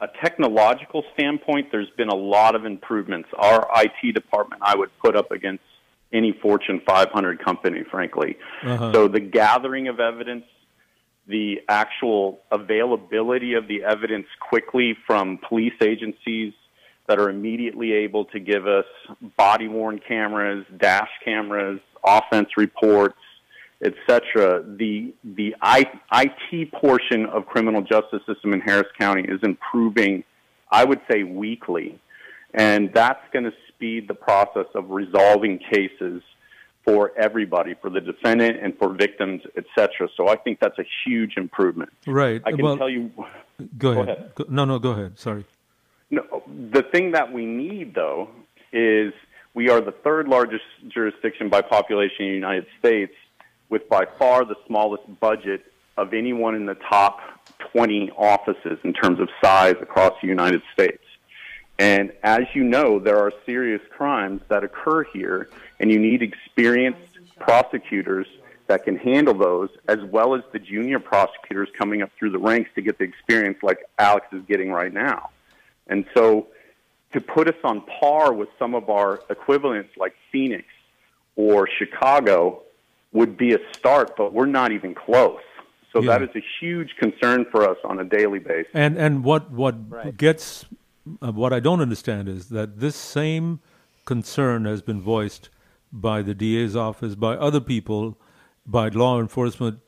a technological standpoint, there's been a lot of improvements. Our IT department, I would put up against any Fortune 500 company, frankly. Uh-huh. So the gathering of evidence, the actual availability of the evidence quickly from police agencies that are immediately able to give us body worn cameras, dash cameras, offense reports, etc. The the IT portion of criminal justice system in Harris County is improving, I would say weekly, and that's going to speed the process of resolving cases for everybody, for the defendant and for victims, etc. So I think that's a huge improvement. Right. I can well, tell you. Go ahead. ahead. No, no, go ahead. Sorry. No, the thing that we need, though, is we are the third largest jurisdiction by population in the United States, with by far the smallest budget of anyone in the top 20 offices in terms of size across the United States. And as you know, there are serious crimes that occur here, and you need experienced prosecutors that can handle those, as well as the junior prosecutors coming up through the ranks to get the experience like Alex is getting right now. And so to put us on par with some of our equivalents like Phoenix or Chicago would be a start, but we're not even close. So Yeah. that is a huge concern for us on a daily basis. And and what what gets uh, what I don't understand is that this same concern has been voiced by the DA's office, by other people, by law enforcement,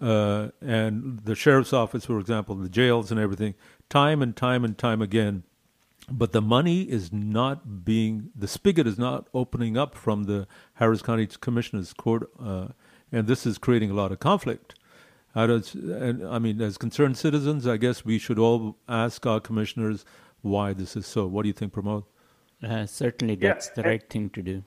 uh, and the sheriff's office, for example, the jails and everything, time and time and time again. But the money is not being, the spigot is not opening up from the Harris County Commissioner's Court, uh, and this is creating a lot of conflict. Does, and I mean, as concerned citizens, I guess we should all ask our commissioners why this is so. What do you think, Pramod? Uh, certainly, Yeah, that's the right thing to do.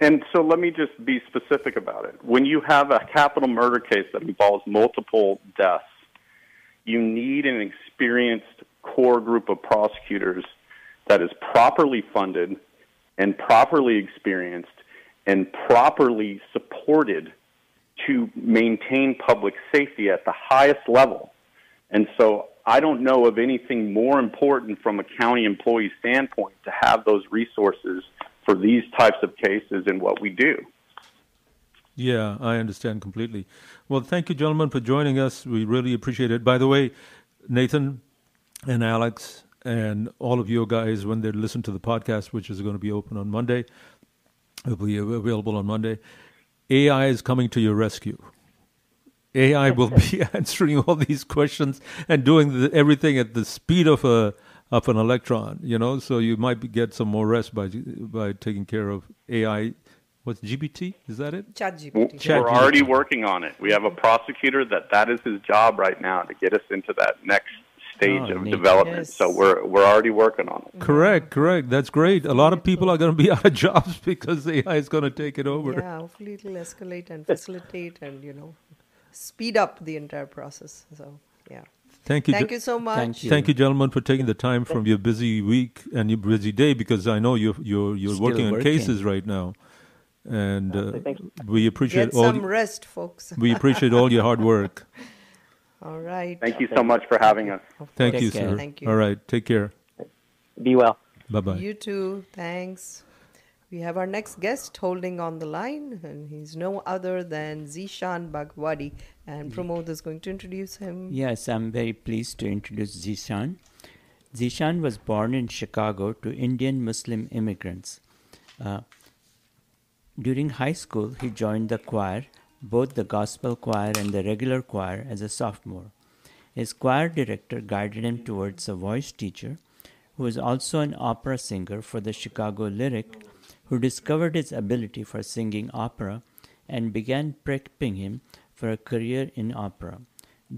And so let me just be specific about it. When you have a capital murder case that involves multiple deaths, you need an experienced core group of prosecutors that is properly funded and properly experienced and properly supported to maintain public safety at the highest level. And so I don't know of anything more important from a county employee standpoint to have those resources for these types of cases and what we do. Yeah, I understand completely. Well, thank you, gentlemen, for joining us. We really appreciate it. By the way, Nathan and Alex and all of you guys, when they listen to the podcast, which is going to be open on Monday, it will be available on Monday. AI is coming to your rescue. AI will be <laughs> answering all these questions and doing the, everything at the speed of a of an electron. You know, so you might be, get some more rest by by taking care of AI. What's GBT? Is that it? ChatGPT. Chat We're already working on it. We have a prosecutor that that is his job right now to get us into that next stage Oh, of neat. development. Yes. So we're we're already working on it. Correct, correct. That's great. A lot of people are going to be <laughs> out of jobs because AI is going to take it over. Yeah, hopefully it'll escalate and facilitate and, you know, speed up the entire process. So, yeah. Thank you. Thank you so much. Thank you. Thank you, gentlemen, for taking the time from your busy week and your busy day because I know you're you're you're Still working on cases right now. and uh, we appreciate Get all. some rest, folks. we appreciate all your hard work. <laughs> All right. Thank you so much for having us. Thank Take you, care. sir. Thank you. All right, take care. Be well. Bye bye. You too. Thanks. We have our next guest holding on the line, and he's no other than Zeshan Bagewadi. And Pramod is going to introduce him. Yes, I'm very pleased to introduce Zeshan. Zeshan was born in Chicago to Indian Muslim immigrants. Uh, during high school, he joined the choir, both the gospel choir and the regular choir, as a sophomore. His choir director guided him towards a voice teacher who was also an opera singer for the Chicago Lyric, who discovered his ability for singing opera and began prepping him for a career in opera.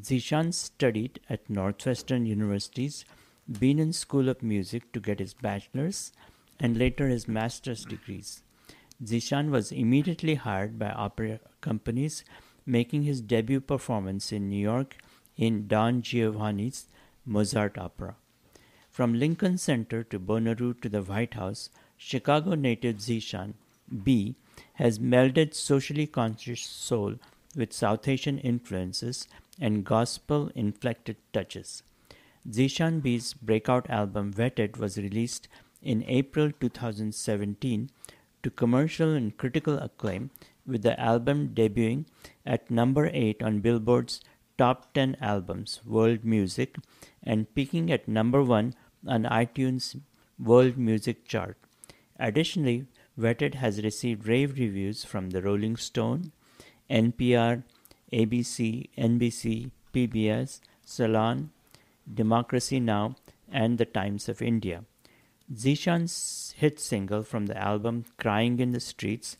Zeshan studied at Northwestern University's Bienen School of Music to get his bachelor's and later his master's degrees. Zeshan was immediately hired by opera companies, making his debut performance in New York in Don Giovanni's Mozart opera. From Lincoln Center to Bonnaroo to the White House, Chicago native Zeshan B has melded socially conscious soul with South Asian influences and gospel inflected touches. Zeshan B's breakout album Vetted was released in April 2017 to commercial and critical acclaim, with the album debuting at number 8 on Billboard's Top 10 Albums World Music and peaking at number 1 on iTunes World Music Chart. Additionally, Vetted has received rave reviews from the Rolling Stone, NPR, ABC, NBC, PBS, Salon, Democracy Now, and The Times of India. Zeshan's hit single from the album Crying in the Streets,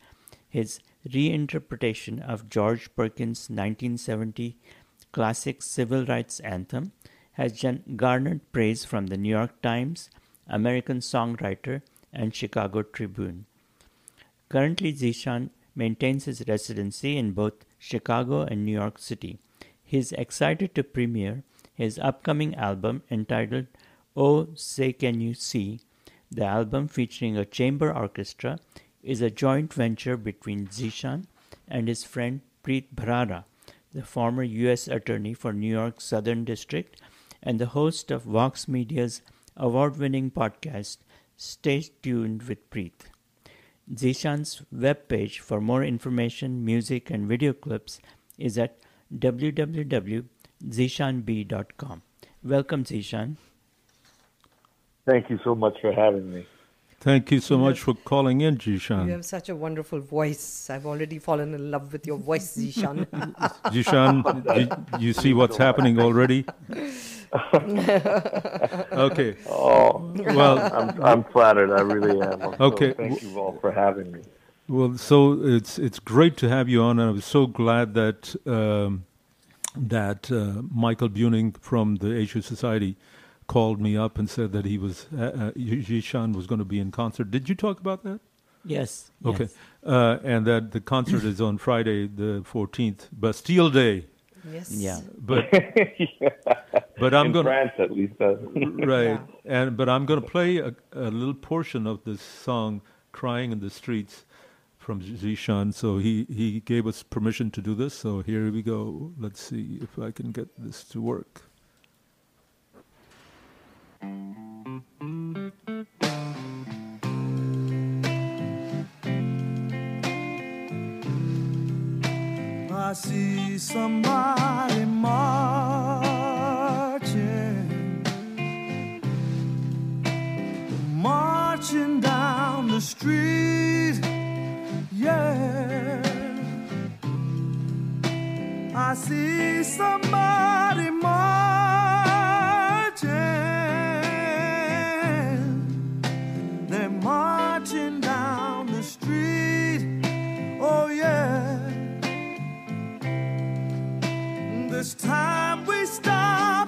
his reinterpretation of George Perkins' 1970 classic civil rights anthem, has garnered praise from the New York Times, American Songwriter, and Chicago Tribune. Currently, Zeshan maintains his residency in both Chicago and New York City. He is excited to premiere his upcoming album entitled Oh Say Can You See. The album, featuring a chamber orchestra, is a joint venture between Zeshan and his friend Preet Bharara, the former U.S. Attorney for New York's Southern District and the host of Vox Media's award winning podcast, Stay Tuned with Preet. Zeshan's webpage for more information, music, and video clips is at www.zeshanb.com. Welcome, Zeshan. Thank you so much for having me. Thank you so much for calling in, Jishan. You have such a wonderful voice. I've already fallen in love with your voice, Zeshan. <laughs> Jishan, <laughs> you, you see what's happening already? <laughs> <laughs> okay. Oh, Well- I'm, I'm flattered. I really am. I'm so- Okay. thank you all for having me. Well, so it's it's great to have you on, and I was so glad that um, that uh, Michael Buning from the Asia Society called me up and said that he was uh, uh, Jishan was going to be in concert. Did you talk about that? Yes. Okay, yes. uh, and that the concert is on Friday, the fourteenth, Bastille Day. Yes. Yeah. <laughs> But but I'm going to France, at least. Uh, right, and but I'm going to play a, a little portion of this song, "Crying in the Streets," from Zeshan. So he he gave us permission to do this. So here we go. Let's see if I can get this to work. I see somebody marching, marching down the street. Yeah, I see somebody marching. This time we stop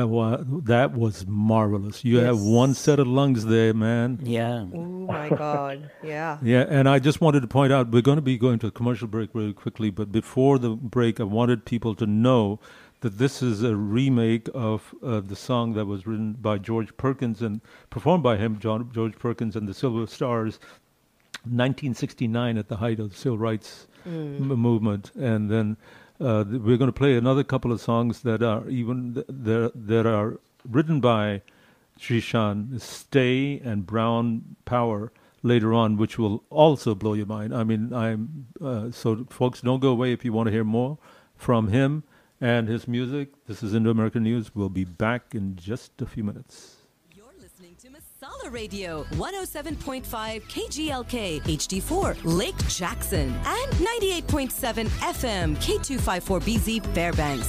That was that was marvelous. You have one set of lungs there, man. Yeah. Oh my God. Yeah. Yeah, and I just wanted to point out we're going to be going to a commercial break really quickly, but before the break, I wanted people to know that this is a remake of uh, the song that was written by George Perkins and performed by him, John, George Perkins and the Silver Stars, 1969 at the height of the civil rights Mm. m- movement, and then uh, we're going to play another couple of songs that are even th- that that are written by Shishan, Stay and Brown Power later on, which will also blow your mind. I mean, I'm uh, so folks don't go away if you want to hear more from him and his music. This is Indo American News. We'll be back in just a few minutes. Masala Radio, 107.5 KGLK, HD4, Lake Jackson, and 98.7 FM, K254BZ Fairbanks.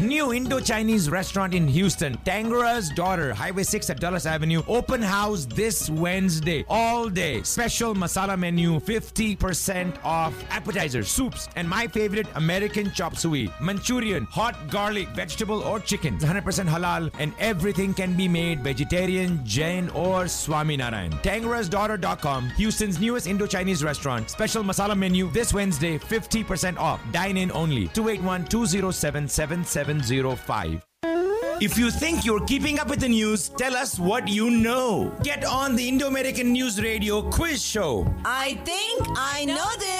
New Indo-Chinese restaurant in Houston, Tangara's Daughter, Highway 6 at Dulles Avenue. Open house this Wednesday, all day. Special masala menu, 50% off appetizers, soups, and my favorite American chop suey, Manchurian, hot garlic, vegetable or chicken. 100% halal and everything can be made vegetarian, Jain or Swami Narayan. Tangarasdaughter.com, Houston's newest Indo-Chinese restaurant. Special masala menu this Wednesday, 50% off. Dine in only. 281 207 7705. If you think you're keeping up with the news, tell us what you know. Get on the Indo American News Radio quiz show. I think I know this.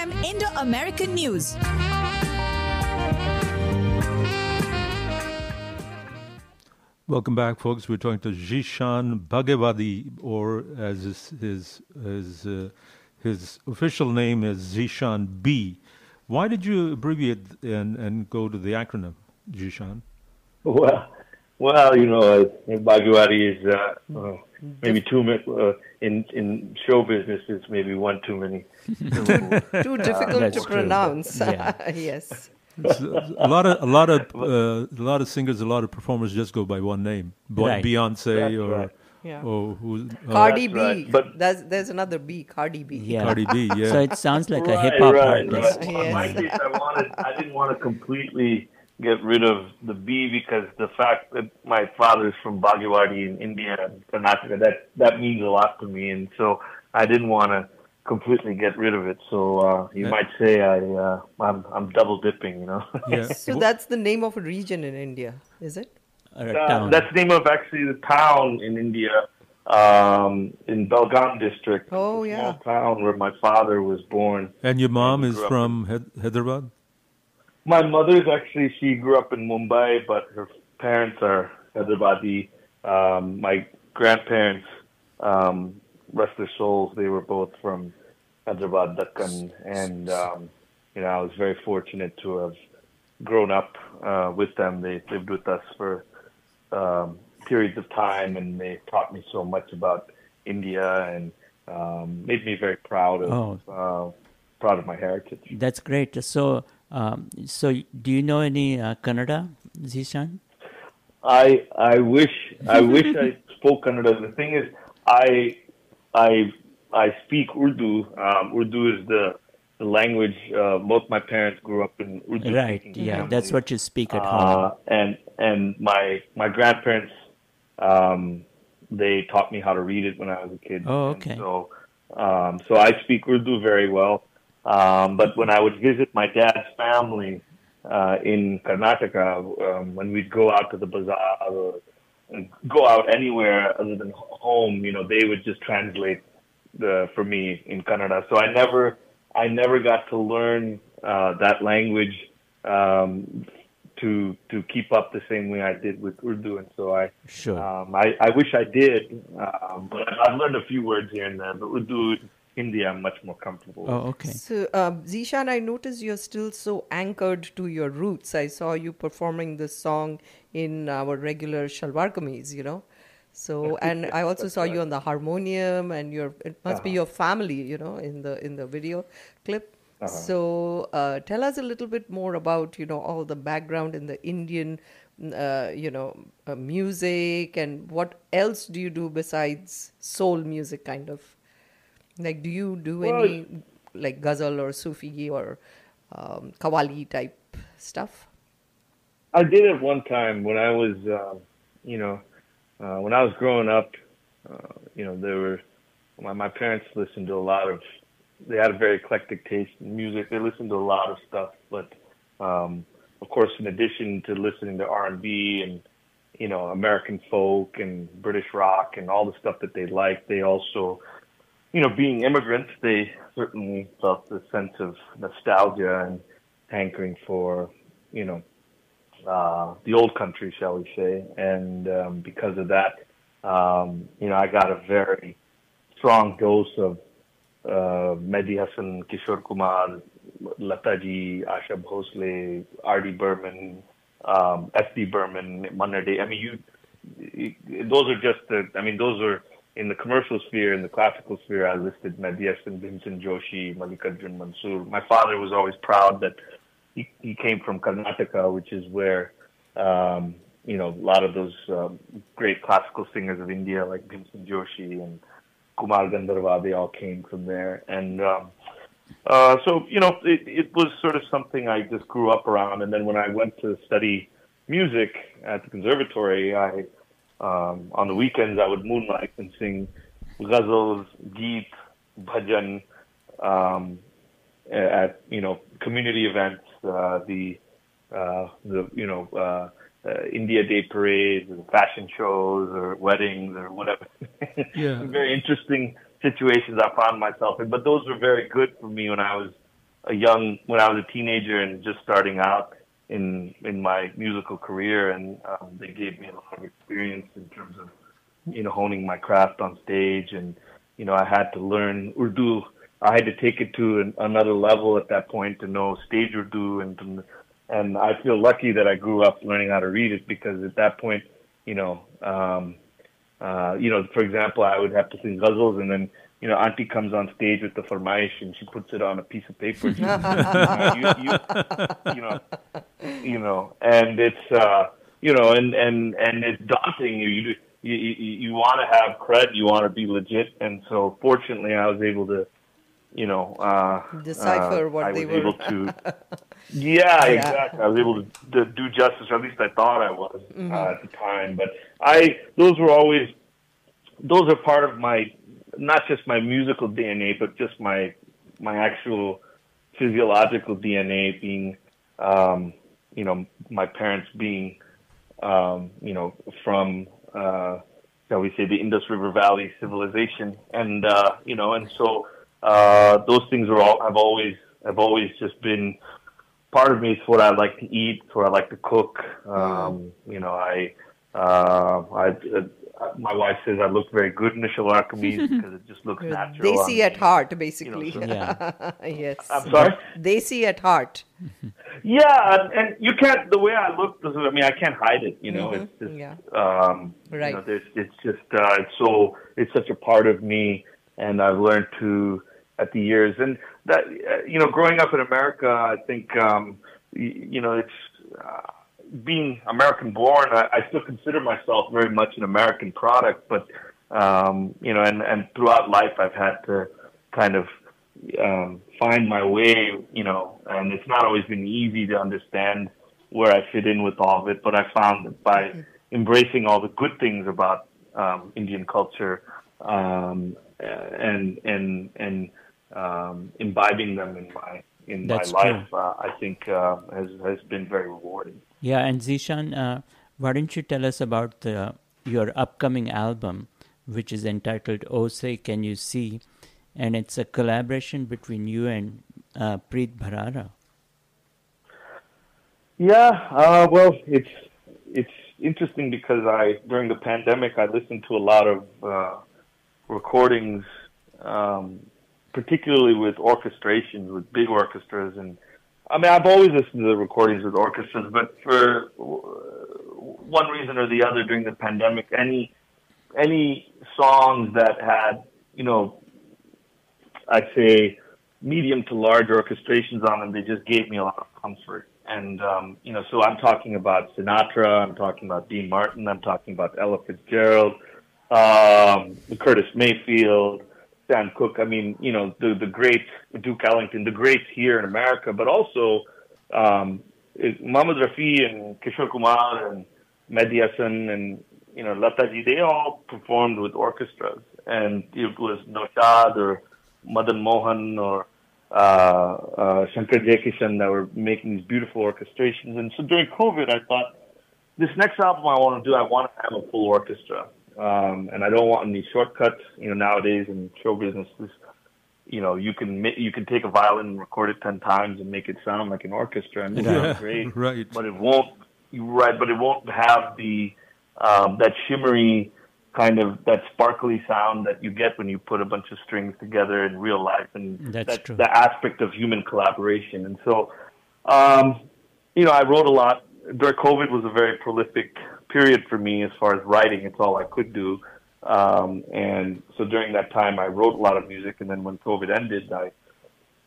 Indo American News. Welcome back, folks. We're talking to Jishan Bagewadi, or as his his his, uh, his official name is Zeshan B. Why did you abbreviate and, and go to the acronym, Jishan? Well, well, you know, uh, Bagewadi is uh, uh, maybe too many uh, in in show business. It's maybe one too many. Too <laughs> difficult to pronounce. <laughs> yes. A a lot of a lot of uh, a lot of singers, a lot of performers just go by one name, Bo- Right. Beyonce That's or right. Yeah. or who? uh, Cardi B. There's, there's another B. Cardi B. Yeah. Cardi B, <laughs> yeah. So it sounds like a hip hop right, artist. right. In my case, I wanted, I didn't want to completely get rid of the B because the fact that my father is from Bagewadi in India and Karnataka, that that means a lot to me, and so I didn't want to completely get rid of it. So uh, you Yeah. might say I, uh, I'm, I'm double dipping, you know. <laughs> So that's the name of a region in India, is it? Uh, that's the name of actually the town in India, um, in Belgaum district. Oh, yeah. small town where my father was born. And your mom is from Hy- Hyderabad. My mother's actually she grew up in Mumbai, but her parents are Hyderabadi. Um, my grandparents, um, rest their souls, they were both from Hyderabad, Deccan, and um, you know I was very fortunate to have grown up uh, with them. They lived with us for um, periods of time, and they taught me so much about India and um, made me very proud of Oh. uh, proud of my heritage. That's great. So, um, so do you know any uh, Kannada, Zeshan? I I wish I wish I <laughs> spoke Kannada. The thing is, I I I speak Urdu. Um, Urdu is the the language. Uh, both my parents grew up in Urdu. Right. Yeah, families. that's what you speak at Uh, home. and and my my grandparents, um, they taught me how to read it when I was a kid. Oh, And okay. so um, so I speak Urdu very well. Um, but when I would visit my dad's family uh, in Karnataka, um, when we'd go out to the bazaar or go out anywhere other than home, you know, they would just translate the for me in Kannada. So I never I never got to learn uh, that language um, to to keep up the same way I did with Urdu, and so I Sure. um, I, I wish I did, um, but I've learned a few words here and there. But Urdu, Hindi, I'm much more comfortable. Oh, okay. So, uh, Zeshan, I notice you're still so anchored to your roots. I saw you performing this song in our regular shalwar kameez, you know. So, <laughs> and I also saw you on the harmonium, and your it must be Uh-huh. your family, you know, in the in the video clip. Uh-huh. So, uh, tell us a little bit more about you know all the background in the Indian, uh, you know, uh, music, and what else do you do besides soul music, kind of? Like, do you do Well, any like ghazal or Sufi or um, Qawwali type stuff? I did it one time when I was, um, you know, uh, when I was growing up. Uh, you know, there were my, my parents listened to a lot of. They had a very eclectic taste in music. They listened to a lot of stuff, but um, of course, in addition to listening to R and B and you know American folk and British rock and all the stuff that they liked, they also, you know, being immigrants, they certainly felt a sense of nostalgia and hankering for, you know, uh, the old country, shall we say. And um, because of that, um, you know, I got a very strong dose of uh, Mehdi Hassan, Kishore Kumar, Lataji, Asha Bhosle, R.D. Burman, um, S.D. Burman, Manna Dey. I mean, you, you, those are just the, I mean, those are in the commercial sphere, in the classical sphere, I listed Mehdi Hassan, Bhimsen Joshi, Mallikarjun Mansoor. My father was always proud that he, he came from Karnataka, which is where, um, you know, a lot of those um, great classical singers of India, like Bhimsen Joshi and Kumar Gandharva, they all came from there. And um, uh, so, you know, it, it was sort of something I just grew up around. And then when I went to study music at the conservatory, I um, on the weekends I would moonlight and sing ghazals, geet, bhajan um, at you know community events, uh, the uh, the you know uh, uh, India Day parades, or fashion shows, or weddings, or whatever. <laughs> Yeah. very interesting situations I found myself in. But those were very good for me when I was a young, when I was a teenager and just starting out in in my musical career, and um, they gave me a lot of experience in terms of you know honing my craft on stage, and you know I had to learn Urdu. I had to take it to an, another level at that point to know stage Urdu, and and I feel lucky that I grew up learning how to read it because at that point, you know, um, uh, you know, for example, I would have to sing ghazals, and then you know, Auntie comes on stage with the and she puts it on a piece of paper. <laughs> She- you, you, you know, you know, and it's uh, you know, and and and it's daunting. You you you, you, you want to have cred, you want to be legit, and so fortunately, I was able to, you know, uh, Decipher uh, what I they was were. able to. <laughs> Yeah, Yeah. exactly. I was able to, do justice, or at least I thought I was Mhm. uh, at the time. But I, those were always, those are part of my, not just my musical DNA, but just my, my actual physiological DNA being, um, you know, my parents being, um, you know, from, uh, shall we say, the Indus River Valley civilization, and uh, you know, and so uh, those things are all have always have always just been part of me. It's what I like to eat. It's what I like to cook. Um, you know, I, uh, I, my wife says I look very good in a shalwar kameez <laughs> because it just looks natural. Desi on at heart, basically. <laughs> so- <laughs> yes. I'm sorry? Desi at heart. Yeah, and, and you can't. The way I look, I mean, I can't hide it. You know, Mhm, it's just, yeah. um, Right. You know, there's, it's just, uh, it's so, it's such a part of me, and I've learned to at the years, and that, uh, you know, growing up in America, I think, um, you, you know, it's, uh, being American born, I, I still consider myself very much an American product, but um, you know, and and throughout life, I've had to kind of um, find my way, you know, and it's not always been easy to understand where I fit in with all of it. But I found that by embracing all the good things about um, Indian culture um, and and and um, imbibing them in my in That's my life, uh, I think uh, has has been very rewarding. Yeah, and Zeshan, uh, why don't you tell us about the, your upcoming album, which is entitled "Oh Say Can You See," and it's a collaboration between you and uh, Preet Bharara. Yeah, uh, well, it's it's interesting because I during the pandemic I listened to a lot of uh, recordings, um, particularly with orchestrations with big orchestras, and I mean I've always listened to the recordings with orchestras, but for uh, one reason or the other during the pandemic, any any songs that had you know I'd say medium to large orchestrations on them, they just gave me a lot of comfort. And um, you know, so I'm talking about Sinatra, I'm talking about Dean Martin, I'm talking about Ella Fitzgerald, um, Curtis Mayfield, Sam Cooke. I mean, you know, the the great Duke Ellington, the greats here in America, but also um, Mohammad Rafi and Kishore Kumar and Mehdi Hasan and you know Lataji. They all performed with orchestras, and it was Naushad or Madan Mohan or uh, uh, Shankar Jaikishan that were making these beautiful orchestrations. And so during COVID, I thought this next album I want to do, I want to have a full orchestra, um, and I don't want any shortcuts. You know, nowadays in show business, this, you know, you can you can take a violin and record it ten times and make it sound like an orchestra, and it Yeah, sounds great. <laughs> right. But it won't. Right, but it won't have the um, that shimmery kind of that sparkly sound that you get when you put a bunch of strings together in real life, and That's that, true. the aspect of human collaboration. And so, um, you know, I wrote a lot. During COVID was a very prolific period for me as far as writing. It's all I could do. Um, and so during that time, I wrote a lot of music. And then when COVID ended, I,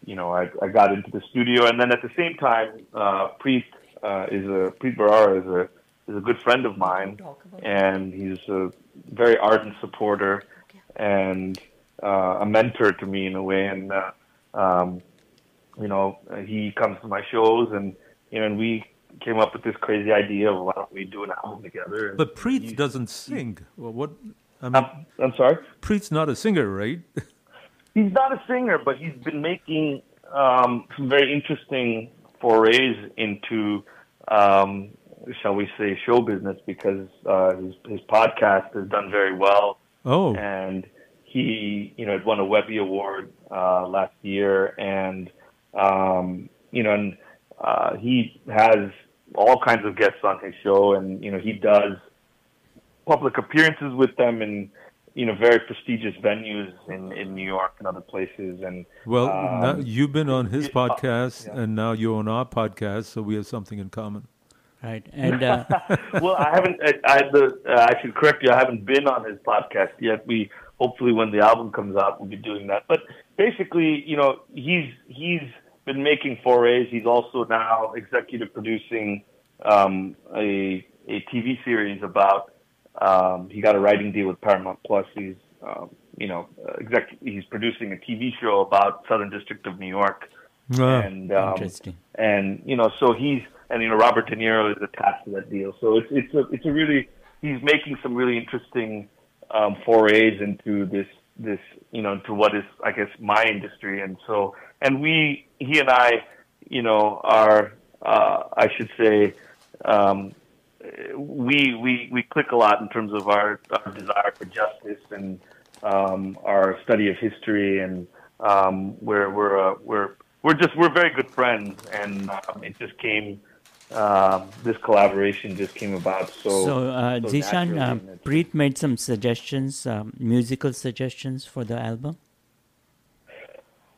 you know, I, I got into the studio. And then at the same time, uh, Preet uh, is a Preet Bharara is a is a good friend of mine, and he's a very ardent supporter and uh, a mentor to me in a way. And uh, um, you know, he comes to my shows, and you know, and we came up with this crazy idea of why don't we do an album together? But Preet doesn't sing. Well, what? I mean, I'm sorry. Preet's not a singer, right? he's not a singer, but he's been making um, some very interesting forays into, um, shall we say, show business because uh, his his podcast has done very well. Oh. and he, you know, had won a Webby Award uh, last year, and um, you know, and uh, he has all kinds of guests on his show, and you know, he does public appearances with them in you know very prestigious venues in in New York and other places, and Well, um, now you've been on his yeah, uh, podcast, yeah. and now you're on our podcast, so we have something in common. Right. And uh, <laughs> well, I haven't. I, I, the, uh, I should correct you. I haven't been on his podcast yet. We hopefully, when the album comes out, we'll be doing that. But basically, you know, he's he's been making forays. He's also now executive producing um, a a TV series about. Um, he got a writing deal with Paramount Plus. He's um, you know exec. He's producing a TV show about Southern District of New York. Ah, and um, interesting. and you know, so he's and you know Robert De Niro is attached to that deal. So it's it's a it's a really he's making some really interesting um, forays into this this you know into what is I guess my industry, and so and we he and I you know are uh, I should say um, we we we click a lot in terms of our, our desire for justice and um, our study of history, and um, we're we're uh, we're we're just we're very good friends, and um, it just came. Um, this collaboration just came about so. so, uh, so Zeshan, uh, Preet made some suggestions, um, musical suggestions for the album.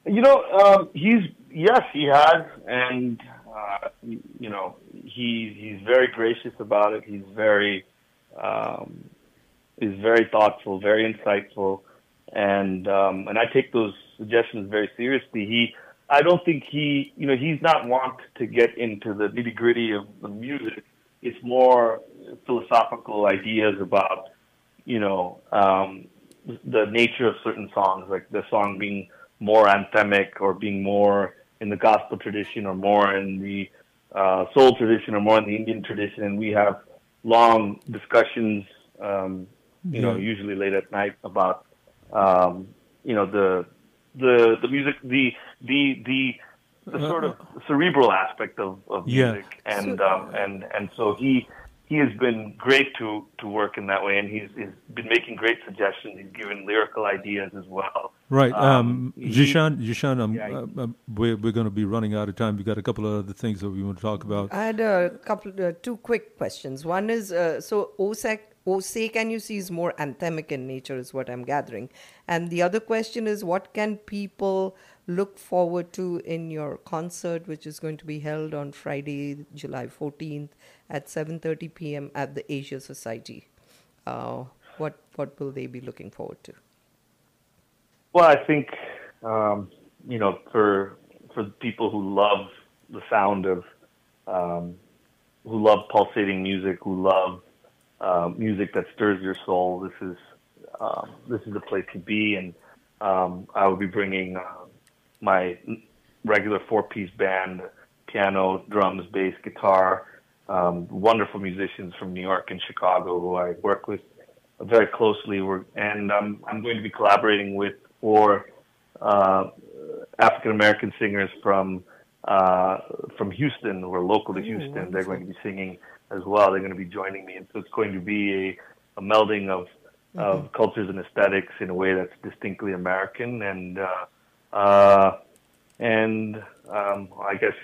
You know, um, he's yes, he has, and uh, you know, he he's very gracious about it. He's very um, he's very thoughtful, very insightful, and um, and I take those suggestions very seriously. He, I don't think he, you know, he's not want to get into the nitty gritty of the music. it's more philosophical ideas about you know um, the nature of certain songs, like the song being more anthemic or being more in the gospel tradition or more in the uh, soul tradition or more in the Indian tradition, and we have long discussions, um, you know, usually late at night about, um, you know, the the the music, the the the the sort of cerebral aspect of, of Yeah. music, and um, and and so he he has been great to to work in that way, and he's, he's been making great suggestions. He's given lyrical ideas as well. Right. Um, Um, he- Jishan, Jishan, um, Yeah, he- uh, uh, we're, we're going to be running out of time. We've got a couple of other things that we want to talk about. I had a couple, uh, two quick questions. One is uh, so OSEC, OSE can you see is more anthemic in nature, is what I'm gathering. And the other question is what can people look forward to in your concert, which is going to be held on Friday, July 14th at 7:30 p.m. at the Asia Society? Uh, what what will they be looking forward to? Well, I think um, you know for for people who love the sound of um, who love pulsating music, who love uh, music that stirs your soul, this is um, this is the place to be. And um, I will be bringing uh, my regular four-piece band: piano, drums, bass, guitar. Um, wonderful musicians from New York and Chicago who I work with very closely. We're, and um, I'm going to be collaborating with four uh, African American singers from uh, from Houston who are local to Houston. They're going to be singing as well. They're going to be joining me, and so it's going to be a, a melding of of cultures and aesthetics in a way that's distinctly American. And uh, uh, and um, I guess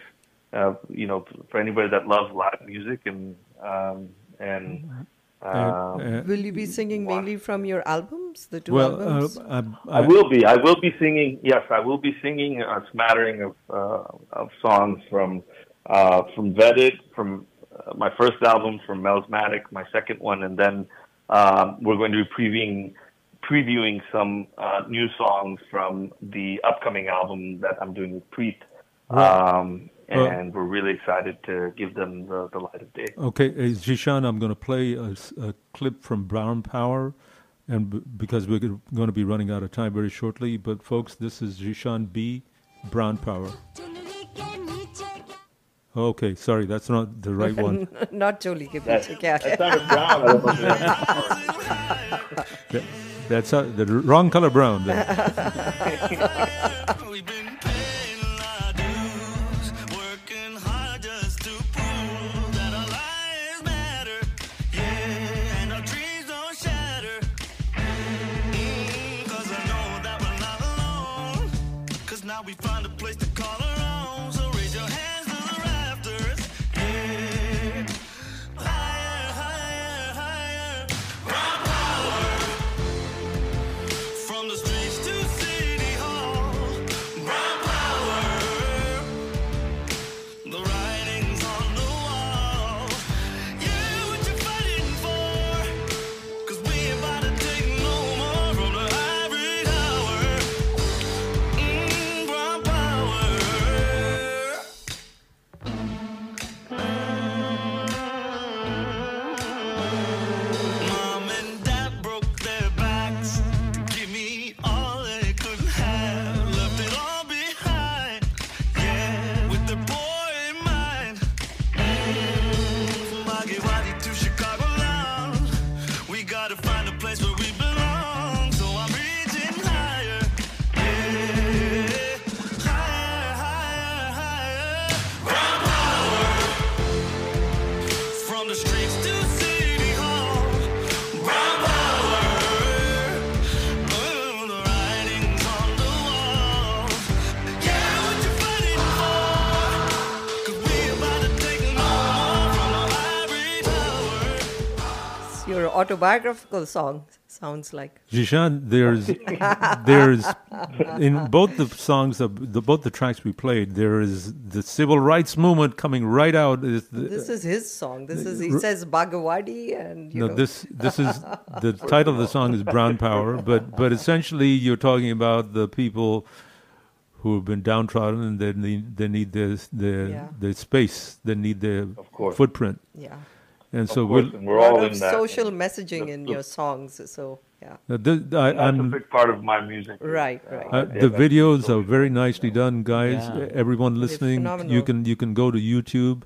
uh, you know for anybody that loves live music and um, and um, Will you be singing mainly from your albums, the two well, albums? uh, I will be. I will be singing. Yes, I will be singing a smattering of uh, of songs from uh, from Vetted, from uh, my first album, from Melismatic, my second one, and then um, we're going to be previewing previewing some uh, new songs from the upcoming album that I'm doing with Preet. Right. Um, Well- and we're really excited to give them the, the light of day. Okay, uh, Jishan, I'm going to play a clip from Brown Power, and b- because we're going to be running out of time very shortly. But folks, this is Jishan B, Brown Power. Okay, sorry, that's not the right one. <laughs> Not Choli ke That- piche kya hai? sounded brown. Don't know That- that's uh, the wrong color brown. <laughs> autobiographical song sounds like. Jishan, there's <laughs> there's in both the songs of the both the tracks we played, there is the civil rights movement coming right out. Is the, This is his song. This is he says Bagewadi and you no, know. this this is the title of the song is Brown Power, but but essentially you're talking about the people who have been downtrodden and they need they need their their Yeah. their space, they need their course. footprint. Yeah. And so Of course, we'll. and we're a all lot in of that. social messaging in the- your songs. So yeah, Uh, the- I, That's a I'm, a big part of my music. Right, right. Uh, Yeah, the that's videos are very nicely done, guys. Yeah. Everyone listening, you can you can go to YouTube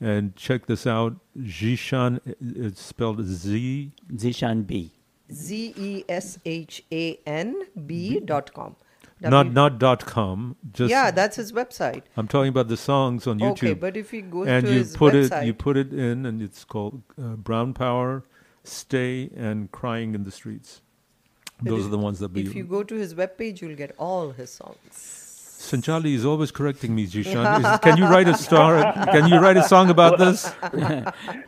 and check this out. Zeshan, it's spelled Z. Zeshan B. Z E S H A N B dot com. Not W- not dot com. Just yeah, that's his website. I'm talking about the songs on YouTube. Okay, but if he goes and to you his put website, it you put it in, and it's called uh, Brown Power, Stay, and Crying in the Streets. Those if- are the ones that we. if you go to his webpage, you'll get all his songs. Sanchali is always correcting me, Zeshan. Is, <laughs> can you write a star? Can you write a song about <laughs> this?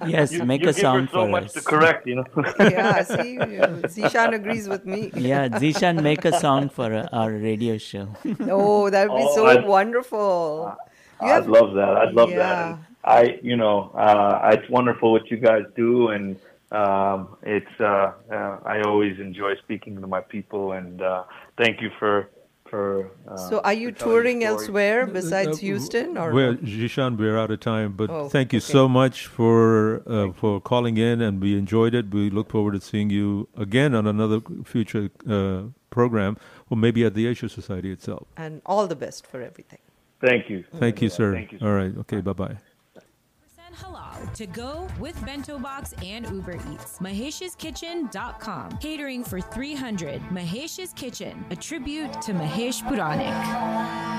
Yes, You, make you a give song her so for much us. to correct, you know. <laughs> yeah, see, Zeshan agrees with me. yeah, Zeshan, make a song for our radio show. Oh, that would be Oh, so I- wonderful. You I'd have- love that. I'd love Yeah. that. And I, you know, uh, it's wonderful what you guys do, and um, it's. Uh, uh, I always enjoy speaking to my people, and uh, thank you for for. Uh, So, are you touring elsewhere besides Houston, or Well, Zeshan, we're out of time, but Oh, thank you okay. so much for uh, for calling in, and we enjoyed it. We look forward to seeing you again on another future uh, program, or maybe at the Asia Society itself. and all the best for everything. Thank you. Thank you, sir. Thank you. All right. Okay. Bye bye. To go with bento box and uber eats. Mahesh'skitchen.com catering for 300 mahesh's kitchen. A tribute to mahesh puranik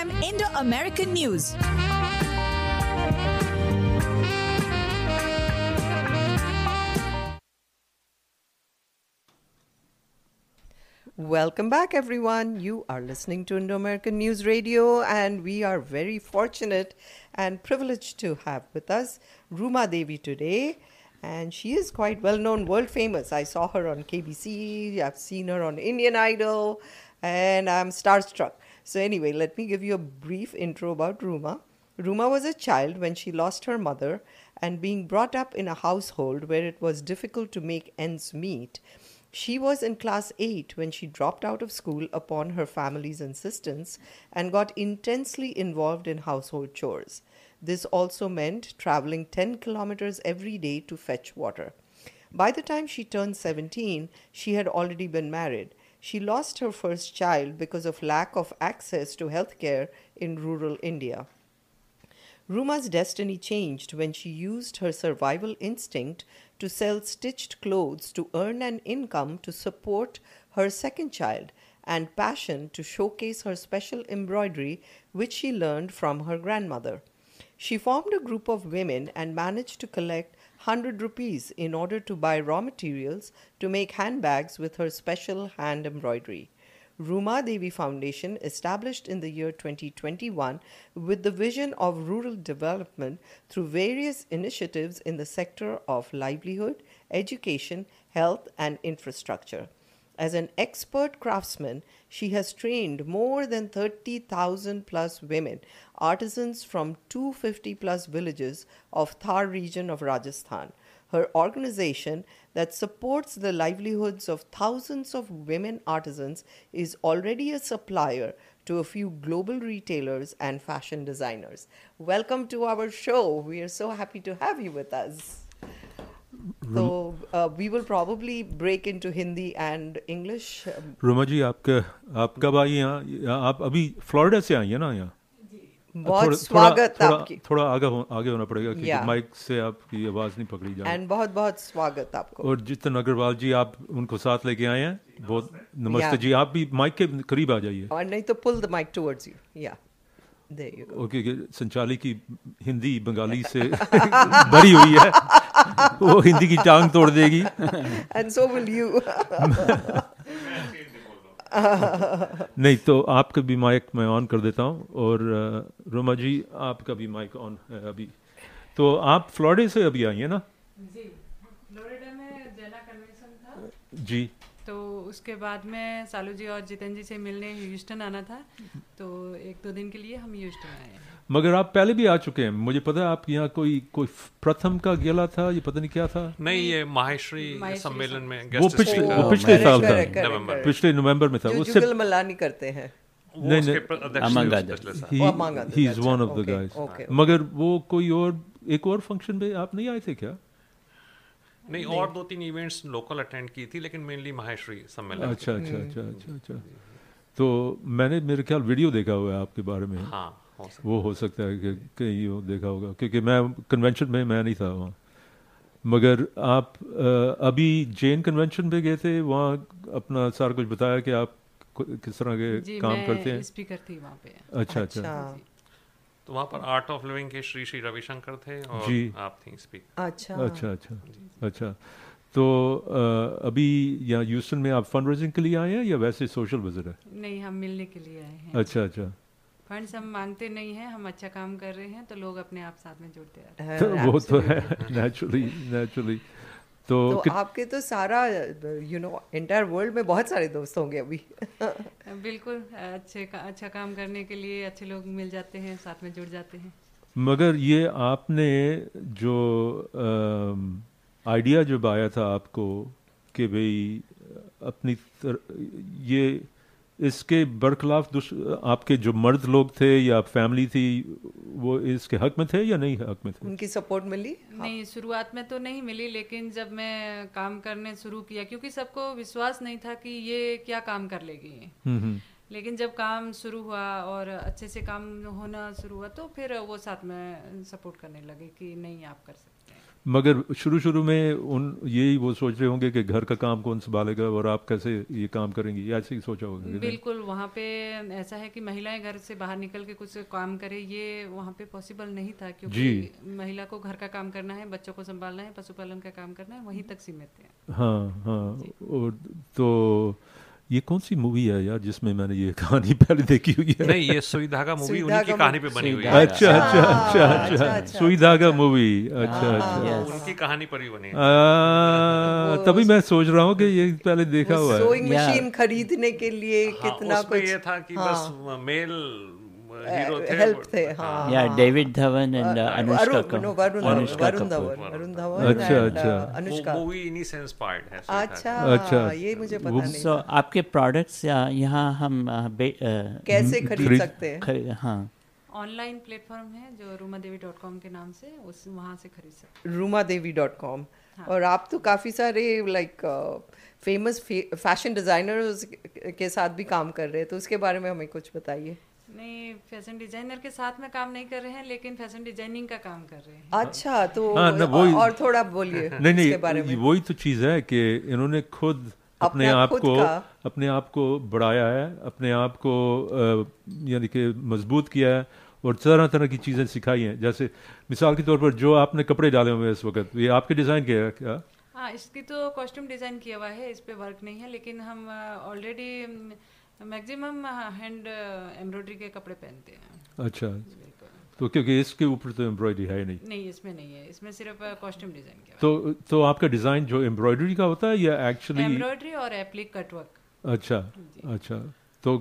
Indo American News. Welcome back, everyone. You are listening to Indo American News Radio, and we are very fortunate and privileged to have with us Ruma Devi today. And she is quite well known, world famous. I saw her on KBC, I've seen her on Indian Idol, and I'm starstruck. So, anyway, let me give you a brief intro about Ruma. Ruma was a child when she lost her mother and being brought up in a household where it was difficult to make ends meet. She was in class 8 when she dropped out of school upon her family's insistence and got intensely involved in household chores. This also meant traveling 10 kilometers every day to fetch water. By the time she turned 17, she had already been married. She lost her first child because of lack of access to healthcare in rural India. Ruma's destiny changed when she used her survival instinct to sell stitched clothes to earn an income to support her second child and passion to showcase her special embroidery, which she learned from her grandmother. She formed a group of women and managed to collect 100 rupees in order to buy raw materials to make handbags with her special hand embroidery. Ruma Devi Foundation, established in the year 2021 with the vision of rural development through various initiatives in the sector of livelihood, education, health, and infrastructure. As an expert craftsman, she has trained more than 30,000 plus women, artisans from 250 plus villages of Thar region of Rajasthan. Her organization that supports the livelihoods of thousands of women artisans is already a supplier to a few global retailers and fashion designers. Welcome to our show. We are so happy to have you with us. So uh, we will probably break into Hindi and English. Um, Ruma ji आपका आप कब आई यहाँ आप अभी Florida से आई है ना यहाँ बहुत स्वागत थोड़ा, आपकी। थोड़ा आगे हो, आगे होना पड़ेगा क्योंकि. माइक से आपकी आवाज़ नहीं पकड़ी जाए and बहुत बहुत स्वागत आपको और जितन अग्रवाल जी आप उनको साथ लेके आए हैं बहुत नमस्ते. जी आप भी माइक के करीब आ जाइए और नहीं तो pull the mic towards you. Yeah. Okay कि संचाली की हिंदी बंगाली से <laughs> भरी हुई है वो हिंदी की टांग तोड़ देगी। <laughs> And so will you. <laughs> नहीं तो आपका भी माइक मैं ऑन कर देता हूँ और रोमा जी आपका भी माइक ऑन है अभी। तो आप फ्लोरिडा से अभी आई हैं ना? जी फ्लोरिडा में जेना कन्वेंशन था। जी। तो उसके बाद में सालू जी और जितेंद्र जी से मिलने ह्यूस्टन आना था। तो एक दो दिन के लिए हम ह्यूस्टन आए मगर आप पहले भी आ चुके हैं। मुझे पता है आप यहाँ कोई कोई प्रथम का गेला था? ये पता नहीं क्या था? नहीं ये माहेश्वरी सम्मेलन में वो पिछले वो पिछले साल था। Correct. पिछले नवंबर में था। जुगल मलानी करते हैं। नहीं नहीं। अच्छा, मगर वो कोई और एक और फ़ंक्शन पे आप नहीं आए थे क्या? नहीं और दो तीन इवेंट्स लोकल अटेंड की थी लेकिन मेनली माहेश्वरी सम्मेलन अच्छा अच्छा अच्छा अच्छा अच्छा। तो मैंने मेरे ख्याल वीडियो देखा हुआ है आपके बारे में। हाँ हो वो हो सकता है कि कहीं वो देखा होगा क्योंकि मैं कन्वेंशन में मैं नहीं था वहाँ। मगर आप अभी जैन कन्वेंशन पे गए थे वहाँ अपना सारा कुछ बताया कि आप किस तरह के काम करते हैं? स्पीकर थी वहाँ पे। अच्छा अच्छा। अच्छा तो वहाँ पर आर्ट ऑफ़ लिविंग के श्री श्री रविशंकर थे और जी। आप थी स्पीक अच्छा। अच्छा अच्छा। अच्छा। तो अ, अभी यहाँ ह्यूस्टन में आप फंड रेजिंग के लिए आए हैं या वैसे सोशल विज़िट है? नहीं हम मिलने के लिए आए हैं। अच्छा अच्छा। फंड्स हम मांगते नहीं हैं हम अच्छा काम कर रहे हैं तो लोग अपने आप साथ में जुड़ते रहते हैं। तो <laughs> वो तो है नेचुरली नेचुरली तो, तो आपके तो सारा यू नो एंटायर वर्ल्ड में बहुत सारे दोस्त होंगे अभी। <laughs> बिल्कुल अच्छे का, अच्छा काम करने के लिए अच्छे लोग मिल जाते हैं साथ में जुड़ जाते हैं। मगर ये आपने जो आइडिया जो आया था आपको कि भाई अपनी तर, ये इसके बरखिलाफ आपके जो मर्द लोग थे या फैमिली थी वो इसके हक में थे या नहीं हक में थे? उनकी सपोर्ट मिली? नहीं शुरुआत में तो नहीं मिली लेकिन जब मैं काम करने शुरू किया क्योंकि सबको विश्वास नहीं था कि ये क्या काम कर लेगी। हम्म, हम्म। लेकिन जब काम शुरू हुआ और अच्छे से काम होना शुरू हुआ तो फिर वो साथ में सपोर्ट करने लगे कि नहीं आप कर सकते। हैं मगर शुरू शुरू में उन यही वो सोच रहे होंगे कि घर का काम कौन संभालेगा और आप कैसे ये काम करेंगी ऐसे ही सोचा होगा बिल्कुल वहाँ पे ऐसा है कि महिलाएँ घर से बाहर निकल के कुछ काम करे ये वहाँ पे पॉसिबल नहीं था क्योंकि जी। महिला को घर का काम करना है बच्चों को संभालना है पशुपालन का काम करना है वहीं तक सीमित है। हाँ हाँ और तो ये कौन सी मूवी है यार जिसमें मैंने ये कहानी पहले देखी हुई है नहीं, ये सुई धागा मूवी उन्हीं की कहानी पे बनी हुई अच्छा है अच्छा अच्छा अच्छा, अच्छा सुई धागा मूवी अच्छा हाँ, अच्छा उनकी कहानी पर ही बनी है तभी मैं सोच रहा हूँ कि ये पहले देखा हुआ है सोइंग मशीन खरीदने के लिए कितना ये था कि बस मेल हीरो थे हेल्प थे हाँ uh, वरुण. धवन अच्छा, अच्छा। uh, अनुष्का मूवी इन्हीं से इंस्पायर्ड है सुई अच्छा धागा। अच्छा। ये मुझे पता नहीं So था आपके प्रोडक्ट्स यहाँ हम कैसे खरीद सकते हैं हाँ ऑनलाइन प्लेटफॉर्म है जो रूमा देवी डॉट कॉम के नाम से उस वहाँ से खरीद सकते रूमा देवी डॉट कॉम। और आप तो काफ़ी सारे लाइक फ़ेमस फ़ैशन डिज़ाइनर्स के साथ भी काम कर रहे हैं तो उसके बारे में हमें कुछ बताइए नहीं फ़ैशन डिज़ाइनर के साथ में काम नहीं कर रहे हैं लेकिन फ़ैशन डिज़ाइनिंग का काम कर रहे हैं। अच्छा तो हाँ, ना, वही- और थोड़ा बोलिए <laughs> नहीं इसके बारे नहीं में। वही तो चीज़ है कि इन्होंने खुद अपने आप को अपने आप को बढ़ाया है अपने आप को यानी कि मज़बूत किया है और तरह तरह की चीज़ें सिखाई हैं। जैसे मिसाल के तौर पर जो आपने कपड़े डाले हुए हैं इस वक्त ये आपके डिज़ाइन के है क्या? हाँ इसकी तो कॉस्ट्यूम डिज़ाइन किया हुआ है इस पे वर्क नहीं है लेकिन हम ऑलरेडी मैक्सिमम हैंड एम्ब्रॉयडरी के कपड़े पहनते हैं। अच्छा। तो क्योंकि इसके ऊपर तो एम्ब्रॉयडरी है नहीं। नहीं इसमें नहीं है। इसमें सिर्फ़ कॉस्ट्यूम डिज़ाइन किया तो तो आपका डिज़ाइन जो एम्ब्रॉयडरी का होता है या एक्चुअली एम्ब्रॉयडरी और एप्लिक कटवर्क। अच्छा अच्छा। तो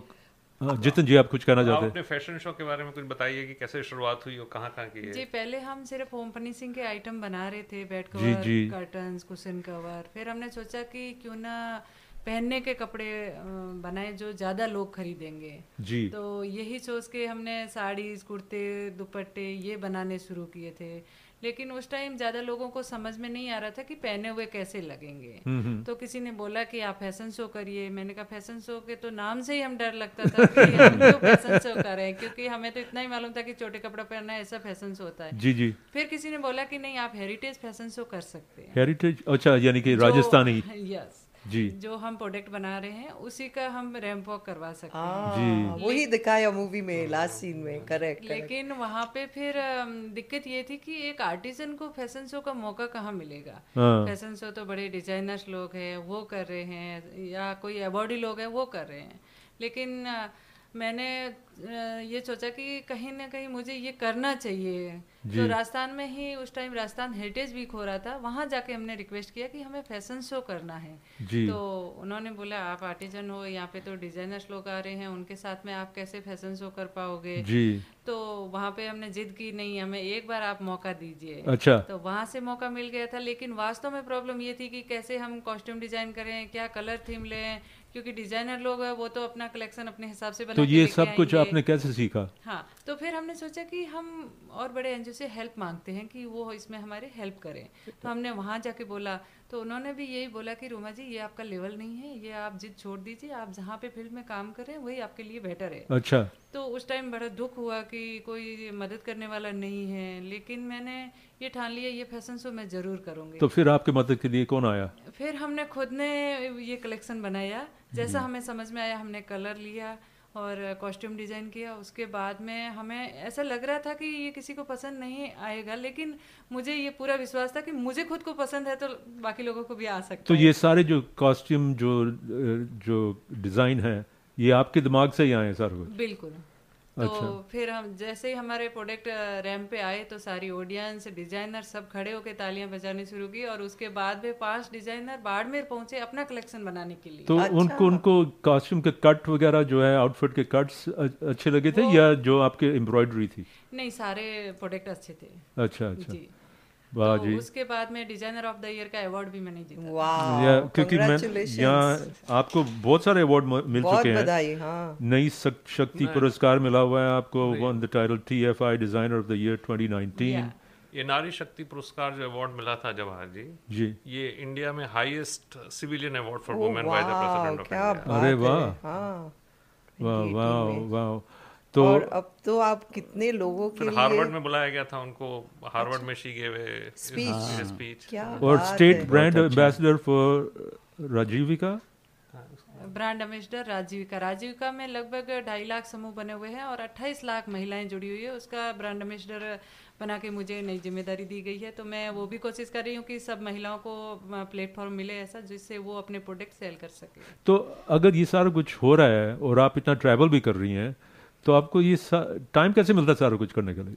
हाँ, जितन जी आप कुछ कहना चाहते अपने फ़ैशन शो के बारे में कुछ बताइए कि कैसे शुरुआत हुई और कहाँ कहाँ की है। जी पहले हम सिर्फ़ होम फर्निशिंग के आइटम बना रहे थे बेड कवर जी। Curtains cushion cover. फिर हमने सोचा कि क्यों ना पहनने के कपड़े बनाए जो ज़्यादा लोग खरीदेंगे। जी। तो यही सोच के हमने साड़ीज कुर्ते दुपट्टे ये बनाने शुरू किए थे। लेकिन उस टाइम ज़्यादा लोगों को समझ में नहीं आ रहा था कि पहने हुए कैसे लगेंगे। हम्म, हम्म। तो किसी ने बोला कि आप फ़ैशन शो करिए। मैंने कहा फ़ैशन शो के तो नाम से ही हम डर लगता था कि <laughs> हम क्यों फ़ैशन शो कर रहे हैं? क्योंकि हमें तो इतना ही मालूम था कि छोटे कपड़ा पहनना ऐसा फ़ैशन शो होता है। जी जी। फिर किसी ने बोला कि नहीं आप हेरिटेज फ़ैशन शो कर सकते हैं। हेरिटेज अच्छा यानी कि राजस्थानी। <laughs> यस जी जो हम प्रोडक्ट बना रहे हैं उसी का हम रैम्प वॉक करवा सकते हाँ, जी। वही दिखाया मूवी में लास्ट सीन में करेक्ट लेकिन वहाँ पे फिर दिक्कत ये थी कि एक आर्टिसन को फ़ैशन शो का मौका कहाँ मिलेगा हाँ। फ़ैशन शो तो बड़े डिजाइनर्स लोग हैं वो कर रहे हैं या कोई अवॉर्डी लोग हैं वो कर रहे हैं लेकिन मैंने ये सोचा कि कहीं ना कहीं मुझे ये करना चाहिए। तो राजस्थान में ही उस टाइम राजस्थान हेरिटेज वीक हो रहा था वहाँ जाके हमने रिक्वेस्ट किया कि हमें फ़ैशन शो करना है जी। तो उन्होंने बोला आप आर्टिजन हो यहाँ पे तो डिजाइनर्स लोग आ रहे हैं उनके साथ में आप कैसे फ़ैशन शो कर पाओगे जी। तो वहाँ पे हमने जिद की नहीं हमें एक बार आप मौका दीजिए अच्छा। तो वहाँ से मौका मिल गया था लेकिन वास्तव में प्रॉब्लम ये थी कि कैसे हम कॉस्ट्यूम डिज़ाइन करें क्या कलर थीम लें क्योंकि डिज़ाइनर लोग है वो तो अपना कलेक्शन अपने हिसाब से बना तो ये सब कुछ आपने कैसे सीखा? हाँ तो फिर हमने सोचा कि हम और बड़े एनजीओ से हेल्प मांगते हैं कि वो इसमें हमारे हेल्प करें। तो हमने वहाँ जाके बोला तो उन्होंने भी यही बोला कि रोमा जी ये आपका लेवल नहीं है ये आप जिद छोड़ दीजिए आप जहाँ पे फ़ील्ड में काम करें वही आपके लिए बेटर है। अच्छा। तो उस टाइम बड़ा दुख हुआ कि कोई मदद करने वाला नहीं है लेकिन मैंने ये ठान लिया ये फ़ैशन शो मैं ज़रूर करूँगी। तो फिर आपके मदद के लिए कौन आया? फिर हमने खुद ने ये कलेक्शन बनाया जैसा। हमें समझ में आया हमने कलर लिया और कॉस्ट्यूम डिज़ाइन किया उसके बाद में हमें ऐसा लग रहा था कि ये किसी को पसंद नहीं आएगा लेकिन मुझे ये पूरा विश्वास था कि मुझे खुद को पसंद है तो बाकी लोगों को भी आ सकता तो है। ये सारे जो कॉस्ट्यूम जो जो डिज़ाइन है ये आपके दिमाग से ही आए हैं सर बिल्कुल। तो अच्छा। फिर हम जैसे ही हमारे प्रोडक्ट रैम पे आए तो सारी ऑडियंस डिज़ाइनर सब खड़े होकर तालियाँ बजानी शुरू की और उसके बाद भी पाँच डिज़ाइनर बाड़मेर पहुँचे अपना कलेक्शन बनाने के लिए। तो अच्छा। उनको उनको कॉस्ट्यूम के कट वगैरह जो है आउटफिट के कट्स अच्छे लगे थे या जो आपके एम्ब्रॉयडरी थी? नहीं सारे प्रोडक्ट अच्छे थे। अच्छा अच्छा। जी। वाह तो जी। उसके बाद में डिज़ाइनर ऑफ़ द ईयर का अवार्ड भी मैंने जीता। या क्योंकि मैं यहाँ आपको बहुत सारे अवार्ड मिल बहुत चुके हैं। हाँ। नई शक्ति पुरस्कार मिला हुआ है आपको won the title T F I designer of the year 2019 ये नारी शक्ति पुरस्कार जो अवार्ड मिला था जवाहर जी जी। ये इंडिया में highest civilian award for women by the president of India अरे वाह। हाँ। वाह वाह वाह। तो और अब तो आप कितने लोगों के लिए हार्वर्ड में बुलाया गया था उनको हार्वर्ड में शी गेव Speech. स्पीच क्या और स्टेट ब्रांड अच्छा। Ambassador for Rajeevika brand ambassador Rajeevika Rajeevika में लगभग ढाई लाख समूह बने हुए हैं और 28 लाख महिलाएँ जुड़ी हुई है। उसका ब्रांड एम्बेसडर बना के मुझे नई ज़िम्मेदारी दी गई है। तो मैं वो भी कोशिश कर रही हूँ कि सब महिलाओं को प्लेटफॉर्म मिले ऐसा जिससे वो अपने प्रोडक्ट सेल कर सके। तो अगर ये सारा कुछ हो रहा है और आप इतना ट्रैवल भी कर रही हैं तो आपको ये टाइम कैसे मिलता है सारा कुछ करने के लिए?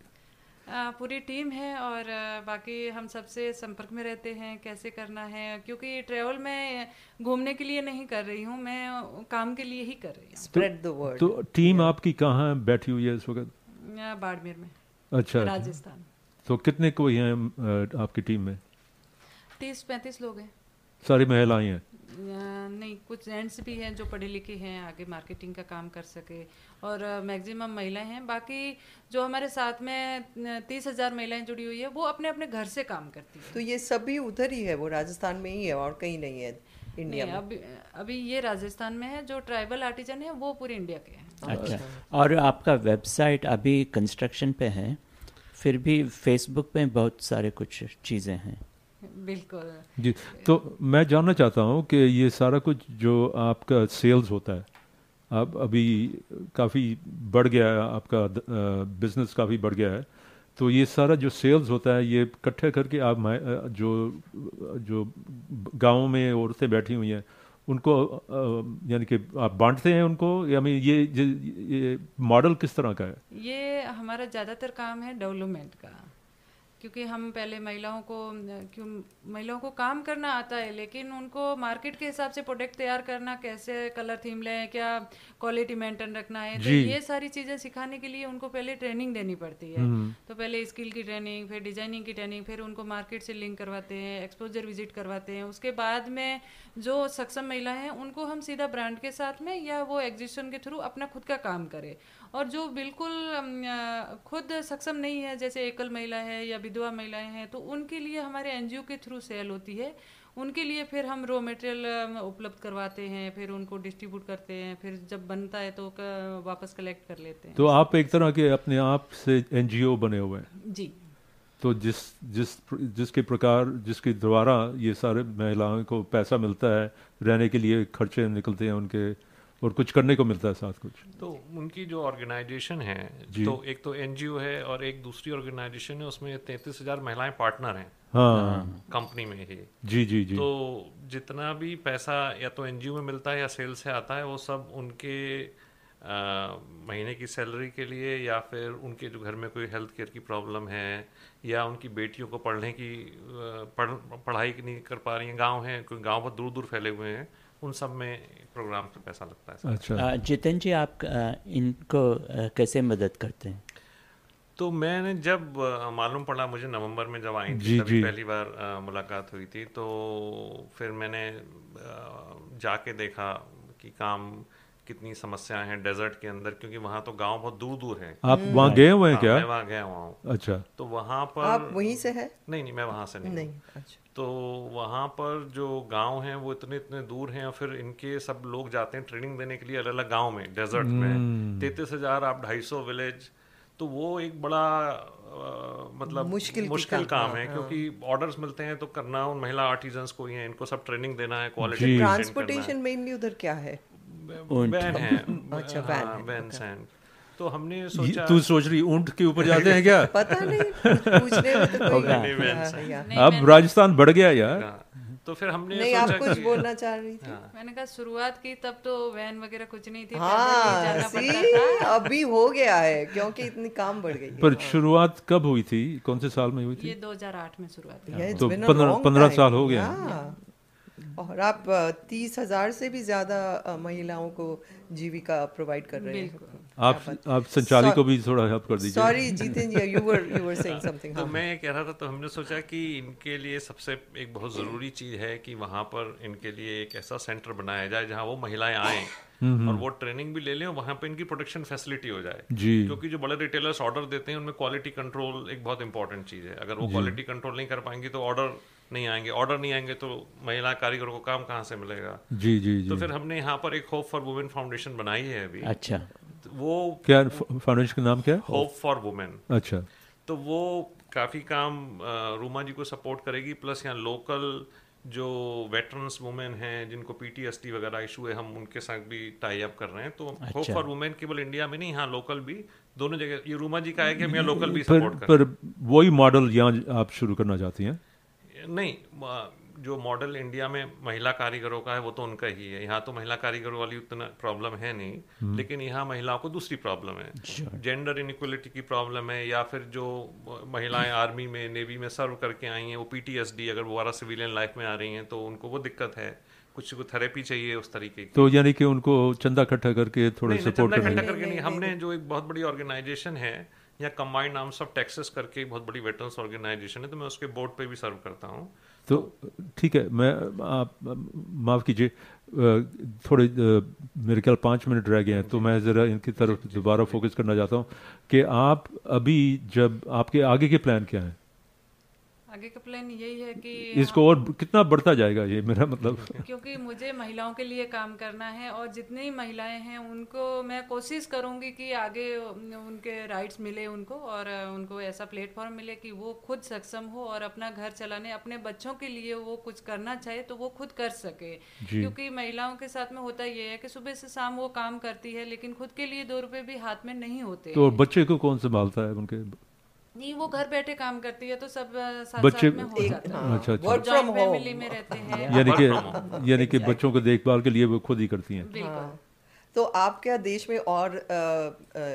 आ, पूरी टीम है और बाकी हम सबसे संपर्क में रहते हैं कैसे करना है क्योंकि ट्रैवल में घूमने के लिए नहीं कर रही हूँ मैं काम के लिए ही कर रही हूँ। Spread the word. तो टीम yeah. आपकी कहाँ बैठी हुई है इस वक्त? बाड़मेर में। अच्छा राजस्थान। तो कितने कोई हैं आपकी टीम में? तीस पैंतीस लोग हैं। सारी महिलाएँ हैं? नहीं कुछ जेंट्स भी हैं जो पढ़े लिखे हैं आगे मार्केटिंग का काम कर सके। और मैक्सिमम महिलाएँ हैं। बाकी जो हमारे साथ में तीस हज़ार महिलाएँ जुड़ी हुई है वो अपने अपने घर से काम करती हैं। तो ये सभी उधर ही है? वो राजस्थान में ही है और कहीं नहीं है इंडिया नहीं, में? अभी अभी ये राजस्थान में है जो ट्राइबल आर्टिजन है वो पूरे इंडिया के हैं। अच्छा। और आपका वेबसाइट अभी कंस्ट्रक्शन पे है फिर भी फेसबुक पे बहुत सारे कुछ चीज़ें हैं। बिल्कुल। जी तो मैं जानना चाहता हूँ कि ये सारा कुछ जो आपका सेल्स होता है अब अभी काफ़ी बढ़ गया है आपका बिज़नेस काफ़ी बढ़ गया है तो ये सारा जो सेल्स होता है ये इकट्ठे करके आप जो जो गाँव में औरतें बैठी हुई हैं उनको यानी कि आप बांटते हैं उनको? या मैं ये ये, ये मॉडल किस तरह का है? ये हमारा ज़्यादातर काम है डेवलपमेंट का। क्योंकि हम पहले महिलाओं को क्यों महिलाओं को काम करना आता है लेकिन उनको मार्केट के हिसाब से प्रोडक्ट तैयार करना कैसे कलर थीम लें क्या क्वालिटी मेंटेन रखना है तो ये सारी चीज़ें सिखाने के लिए उनको पहले ट्रेनिंग देनी पड़ती है। हम्म। तो पहले स्किल की ट्रेनिंग फिर डिज़ाइनिंग की ट्रेनिंग फिर उनको मार्केट से लिंक करवाते हैं एक्सपोजर विज़िट करवाते हैं। उसके बाद में जो सक्षम महिला हैं उनको हम सीधा ब्रांड के साथ में या वो एग्जीबिशन के थ्रू अपना खुद का काम करें। और जो बिल्कुल खुद सक्षम नहीं है जैसे एकल महिला है या विधवा महिलाएँ हैं तो उनके लिए हमारे एनजीओ के थ्रू सेल होती है। उनके लिए फिर हम रॉ मटेरियल उपलब्ध करवाते हैं फिर उनको डिस्ट्रीब्यूट करते हैं फिर जब बनता है तो वापस कलेक्ट कर लेते हैं। तो आप एक तरह के अपने आप से एनजीओ बने हुए हैं? जी। तो जिस जिस जिसके प्रकार जिसके द्वारा ये सारे महिलाओं को पैसा मिलता है रहने के लिए खर्चे निकलते हैं उनके और कुछ करने को मिलता है साथ कुछ तो उनकी जो ऑर्गेनाइजेशन है जी। तो एक तो एनजीओ है और एक दूसरी ऑर्गेनाइजेशन है उसमें तैंतीस हज़ार महिलाएँ पार्टनर हैं हाँ। कंपनी में ही जी जी जी तो जितना भी पैसा या तो एनजीओ में मिलता है या सेल से आता है वो सब उनके अ, महीने की सैलरी के लिए या फिर उनके जो घर में कोई हेल्थ केयर की प्रॉब्लम है या उनकी बेटियों को पढ़ने की पढ़ पढ़ाई नहीं कर पा रही हैं गाँव हैं कोई गाँव बहुत दूर दूर फैले हुए हैं उन सब में प्रोग्राम से पैसा लगता है अच्छा। अ, जी आप इनको कैसे मदद करते हैं? तो मैंने जब मालूम पड़ा मुझे नवंबर में जब आई थी तभी पहली बार मुलाकात हुई थी तो फिर मैंने जाके देखा कि काम कितनी समस्याएँ हैं डेजर्ट के अंदर क्योंकि वहाँ तो गाँव बहुत दूर दूर है। आप वहाँ गए हुए हैं हाँ, क्या? मैं वहाँ गया हुआ हूँ। अच्छा। तो वहाँ पर आप वहीं से है? नहीं नहीं मैं वहाँ से नहीं नहीं अच्छा। तो वहाँ पर जो गाँव हैं वो इतने इतने दूर हैं और फिर इनके सब लोग जाते हैं ट्रेनिंग देने के लिए अलग अलग गाँव में डेजर्ट में। हम्म। तैतीस हज़ार आप ढाई सौ विलेज तो वो एक बड़ा अ, मतलब मुश्किल मुश्किल काम, काम है हाँ, क्योंकि ऑर्डर्स मिलते हैं तो करना उन महिला आर्टिजन्स को ही है इनको सब ट्रेनिंग देना है क्वालिटी ट्रांसपोर्टेशन मेनली उधर क्या है? वैन है। अच्छा वैन हाँ, हैं। तो हमने सोचा तू सोच रही ऊँट के ऊपर जाते हैं क्या? <laughs> पता नहीं पूछने में तो कोई अब राजस्थान बढ़ गया यार। हाँ, तो फिर हमने नहीं आप कुछ बोलना चाह रही थी। हाँ। मैंने कहा शुरुआत की तब तो वैन वगैरह कुछ नहीं थी हाँ सी था। अभी हो गया है क्योंकि इतनी काम बढ़ गई पर शुरुआत कब हुई थी? कौन से साल में हुई थी? ये 2008 में शुरुआत हुई। तो पंद्रह. साल हो गया हैं। और आप तीस हज़ार से भी ज़्यादा महिलाओं को जीविका प्रोवाइड कर रहे हैं। आप आप संचाली को भी थोड़ा हेल्प कर दीजिए। Sorry Jiten ji you were you were saying something तो मैं कह रहा था तो हमने सोचा कि इनके लिए सबसे एक बहुत ज़रूरी चीज़ है कि वहाँ पर इनके लिए एक ऐसा सेंटर बनाया जाए जहाँ वो महिलाएँ आएँ हम्म, और वो ट्रेनिंग भी ले लें और वहाँ पे इनकी प्रोटेक्शन फैसिलिटी हो जाए। जी। क्योंकि जो बड़े रिटेलर्स ऑर्डर देते हैं उनमें क्वालिटी कंट्रोल एक बहुत इंपॉर्टेंट चीज़ है। अगर वो क्वालिटी कंट्रोल नहीं कर पाएँगे तो ऑर्डर नहीं आएँगे। ऑर्डर नहीं आएँगे तो महिला कारीगरों को काम कहाँ से मिलेगा? जी जी जी। तो फिर हमने यहाँ पर एक होप फॉर वुमेन फाउंडेशन बनाई है अभी। अच्छा। वो क्या फाउंडेशन का नाम क्या है? होप फॉर वुमेन अच्छा। तो वो काफ़ी काम रूमा जी को सपोर्ट करेगी प्लस यहाँ लोकल जो वेटरन्स वुमेन हैं जिनको पीटीएसडी वगैरह इशू है हम उनके साथ भी टाई अप कर रहे हैं। तो होप। फॉर वुमेन केवल इंडिया में नहीं यहाँ लोकल भी दोनों जगह ये रूमा जी का है कि हम यहाँ लोकल भी सपोर्ट कर। पर वही मॉडल यहाँ आप शुरू करना चाहती हैं? नहीं जो मॉडल इंडिया में महिला कारीगरों का है वो तो उनका ही है। यहाँ तो महिला कारीगरों वाली उतना प्रॉब्लम है नहीं हम्म। लेकिन यहाँ महिलाओं को दूसरी प्रॉब्लम है। जेंडर इनक्वलिटी की प्रॉब्लम है या फिर जो महिलाएँ आर्मी में नेवी में सर्व करके आई हैं वो पीटीएसडी अगर वो वारा सिविलियन लाइफ में आ रही हैं तो उनको वो दिक्कत है। कुछ को थेरेपी चाहिए उस तरीके की। तो यानी कि उनको चंदा इकट्ठा करके थोड़ा नहीं, नहीं, सपोर्ट करके नहीं हमने जो एक बहुत बड़ी ऑर्गेनाइजेशन है या कंबाइंड आर्म्स ऑफ़ टेक्सास करके एक बहुत बड़ी वेटरन्स ऑर्गेनाइजेशन है तो मैं उसके बोर्ड पे भी सर्व करता हूँ। तो ठीक है, मैं, आप, माफ़ कीजिए थोड़े मेरे ख्याल पाँच मिनट रह गए हैं तो मैं ज़रा इनकी तरफ़ दोबारा फोकस करना चाहता हूँ कि आप अभी जब आपके आगे के प्लान क्या हैं? आगे का प्लान यही है कि इसको और कितना बढ़ता जाएगा ये मेरा मतलब? क्योंकि मुझे महिलाओं के लिए काम करना है और जितनी महिलाएँ हैं उनको मैं कोशिश करूँगी कि आगे उनके राइट्स मिले उनको और उनको ऐसा प्लेटफॉर्म मिले कि वो खुद सक्षम हो और अपना घर चलाने अपने बच्चों के लिए वो कुछ करना चाहे तो वो खुद कर सके। क्योंकि महिलाओं के साथ में होता ये है कि सुबह से शाम वो काम करती है लेकिन खुद के लिए दो रुपए भी हाथ में नहीं होते। तो बच्चे को कौन संभालता है उनके? नहीं वो घर बैठे काम करती है तो सब साथ बच्चे साथ में हो जाता है। अच्छा अच्छा। जॉइंट फैमिली में रहते हैं। <laughs> यानी. कि यानी कि बच्चों को देखभाल के लिए वो खुद ही करती हैं। हाँ। तो आप क्या देश में और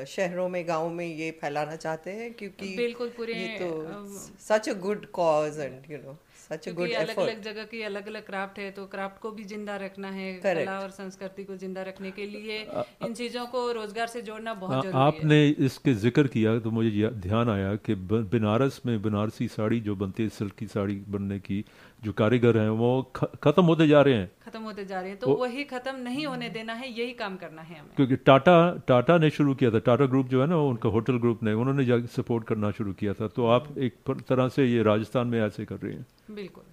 शहरों में गाँव में ये फैलाना चाहते हैं? क्योंकि बिल्कुल पूरे, ये तो such a good cause and you know such a good क्योंकि अलग अलग जगह की अलग अलग क्राफ्ट है तो क्राफ्ट को भी ज़िंदा रखना है Correct. कला और संस्कृति को ज़िंदा रखने के लिए आ, इन चीज़ों को रोज़गार से जोड़ना बहुत आ, ज़रूरी है आपने इसके ज़िक्र किया तो मुझे ध्यान आया कि बनारस में बनारसी साड़ी जो बनती है सिल्क की साड़ी बनने की जो कारीगर हैं वो खत्म होते जा रहे हैं। खत्म होते जा रहे हैं तो वो- वही खत्म नहीं होने देना है यही काम करना है हमें। क्योंकि टाटा टाटा ने शुरू किया था टाटा ग्रुप जो है ना उनका होटल ग्रुप ने उन्होंने जाके सपोर्ट करना शुरू किया था। तो आप एक तरह से ये राजस्थान में ऐसे कर रहे हैं। बिल्कुल।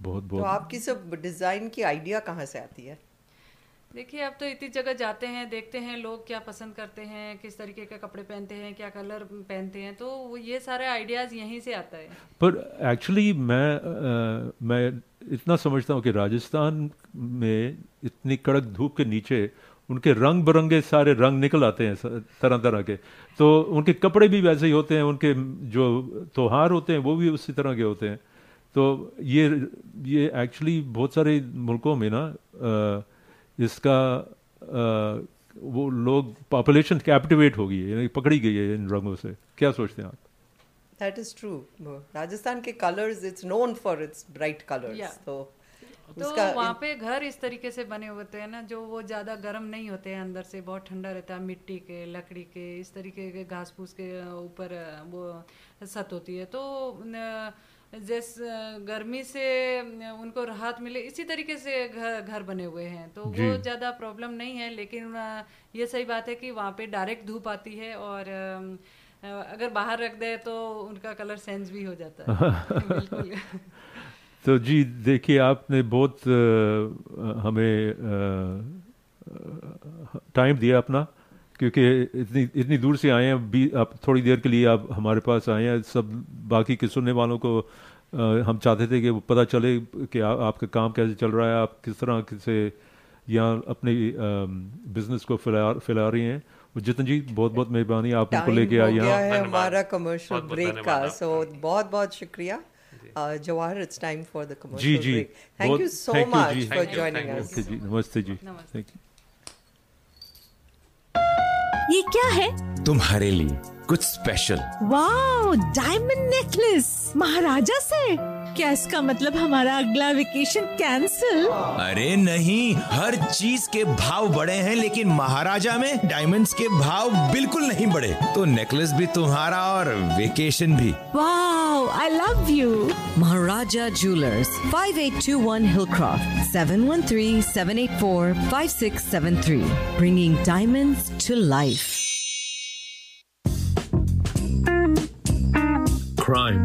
बहुत बहुत तो बहुत। आपकी सब डिज़ाइन की आइडिया कहाँ से आती है? देखिए अब तो इतनी जगह जाते हैं देखते हैं लोग क्या पसंद करते हैं किस तरीके के कपड़े पहनते हैं क्या कलर पहनते हैं तो वो ये सारे आइडियाज़ यहीं से आता है। पर एक्चुअली मैं अ, मैं इतना समझता हूँ कि राजस्थान में इतनी कड़क धूप के नीचे उनके रंग बिरंगे सारे रंग निकल आते हैं तरह तरह के। तो उनके कपड़े भी वैसे ही होते हैं उनके जो त्योहार होते हैं वो भी उसी तरह के होते हैं। तो ये ये एक्चुअली बहुत सारे मुल्कों में ना अ, इसका अ, वो लोग पॉपुलेशन कैप्टिवेट हो गई है यानी पकड़ी गई है इन रंगों से। क्या सोचते हैं आप? That is true. राजस्थान के colours it's known for its bright colours तो तो वहाँ पे घर इस तरीके से बने होते हैं ना जो वो ज़्यादा गर्म नहीं होते हैं अंदर से बहुत ठंडा रहता है मिट्टी के लकड़ी के इस तरीके के घास फूस के ऊपर वो सत होती है। तो न, जिस गर्मी से उनको राहत मिले इसी तरीके से घर घर बने हुए हैं। तो। वो ज़्यादा प्रॉब्लम नहीं है लेकिन ये सही बात है कि वहाँ पे डायरेक्ट धूप आती है और अगर बाहर रख दे तो उनका कलर सेंस भी हो जाता है। <laughs> बिल्कुल। तो जी देखिए आपने बहुत हमें टाइम दिया अपना। क्योंकि इतनी इतनी दूर से आए हैं भी आप थोड़ी देर के लिए आप हमारे पास आए हैं सब बाकी के सुनने वालों को अ, हम चाहते थे कि वो पता चले कि आ, आपका काम कैसे चल रहा है आप किस तरह से यहाँ अपने बिज़नेस को फैला फैला रही हैं। जितन जी बहुत बहुत मेहरबानी आप उनको लेके हो आए यहाँ है हमारा कमर्शियल ब्रेक का। सो बहुत बहुत शुक्रिया। Jawahar it's time for the ji commercial ji. Break thank you so much ji. For joining us जी। नमस्ते जी। थैंक यू ये क्या है? तुम्हारे लिए कुछ स्पेशल वाह डायमंड नेकलेस महाराजा से। क्या इसका मतलब हमारा अगला वेकेशन कैंसिल अरे नहीं हर चीज़ के भाव बढ़े हैं लेकिन महाराजा में डायमंड्स के भाव बिल्कुल नहीं बढ़े तो नेकलेस भी तुम्हारा और वेकेशन भी wow I love you Maharaja Jewelers, 5821 Hillcroft, 713 784 5673. Bringing diamonds to life. Crime,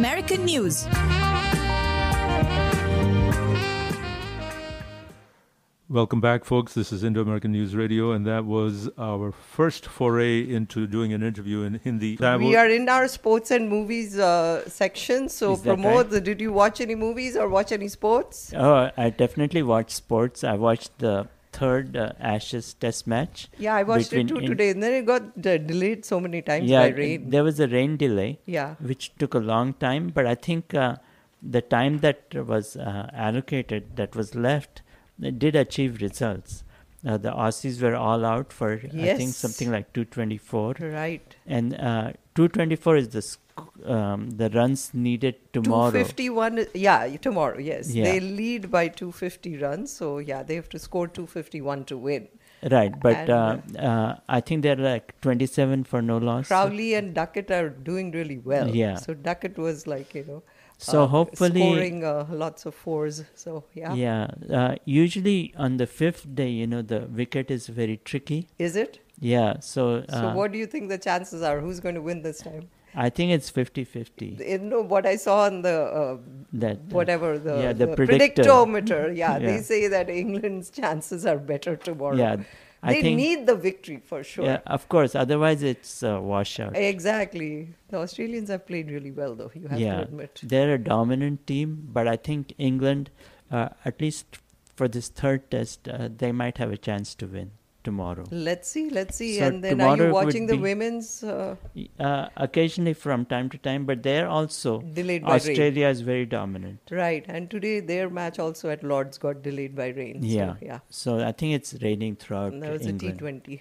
News. Welcome back, folks. This is Indo American News Radio, and that was our first foray into doing an interview in Hindi. That We was- are in our sports and movies uh, section. So, Is that Pramod, right? did you watch any movies or watch any sports? Oh, I definitely watched sports. I watched the third uh, Ashes Test match. Yeah, I watched it too In- today. And then it got uh, delayed so many times yeah, by rain. there was a rain delay. Yeah. which took a long time. But I think uh, the time that was uh, allocated, that was left, did achieve results. Uh, the Aussies were all out for I think something like 224. Right. And uh, 224 is the um, the runs needed tomorrow. 251, yeah, tomorrow, yes. Yeah. They lead by 250 runs. So, yeah, they have to score 251 to win. Right, but uh, uh, I think they're like 27 for no loss. Crawley and Duckett are doing really well. Yeah. So, Duckett was like, you know, So uh, hopefully- scoring uh, lots of fours. So, yeah. Yeah, uh, usually on the fifth day, you know, the wicket is very tricky. Is it? Yeah, so, uh, So, what do you think the chances are? Who's going to win this time? I think it's 50-50. You know what I saw on the uh, That, whatever the, yeah, the the predictor. predictometer. Yeah, they say that England's chances are better tomorrow. Yeah, I they think- need the victory for sure. Yeah, of course. Otherwise, it's a washout. Exactly. The Australians have played really well, though. You have yeah, to admit. they're a dominant team, but I think England, uh, at least for this third test, uh, they might have a chance to win tomorrow. Let's see. Let's see. So and then, are you watching the be- women's? Uh, Uh, occasionally, from time to time, but they're also Delayed by rain. Australia is very dominant. right. And today their match also at Lords got delayed by rain. Yeah, So, yeah. So I think it's raining throughout And that was England. a T20.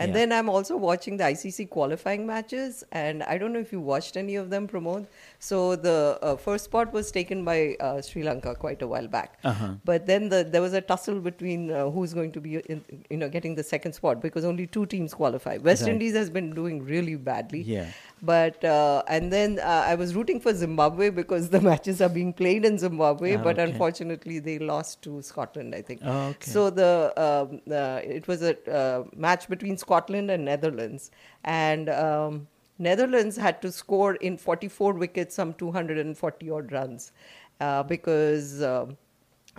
And Yeah. then I'm also watching the ICC qualifying matches, and I don't know if you watched any of them, Pramod. So the uh, first spot was taken by uh, Sri Lanka quite a while back. Uh-huh. But then the, there was a tussle between uh, who's going to be, in, you know, getting the second spot because only two teams qualify. West Right. Indies has been doing really badly. Yeah. But uh, and then uh, I was rooting for Zimbabwe because the <laughs> matches are being played in Zimbabwe, Ah, but okay. unfortunately they lost to Scotland. I think. Oh, okay. So the um, uh, it was a uh, match between Scotland and Netherlands, and um, Netherlands had to score in 44 wickets some 240 odd runs uh, because.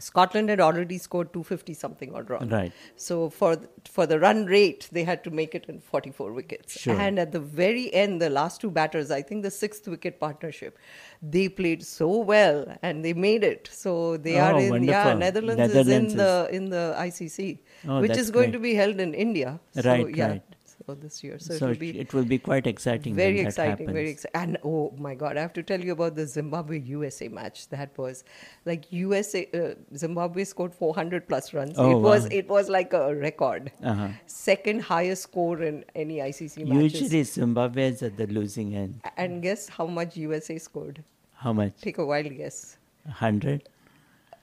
Scotland had already scored 250 something odd runs. Right. So for for the run rate, they had to make it in 44 wickets. Sure. And at the very end, the last two batters, I think the sixth wicket partnership, they played so well and they made it. So they Oh, are in yeah. Netherlands, Netherlands is in the in the ICC, Oh, which is going great. to be held in India. So, Right, yeah, right. So this year, so, So it will be it will be quite exciting Very exciting, very exciting. And oh my God, I have to tell you about the Zimbabwe USA match. That was like USA uh, Zimbabwe scored 400 plus runs. Oh, it was it was like a record. Uh-huh. Second highest score in any ICC match. Usually Zimbabwe is at the losing end. And guess how much USA scored? How much? Take a wild guess. 100?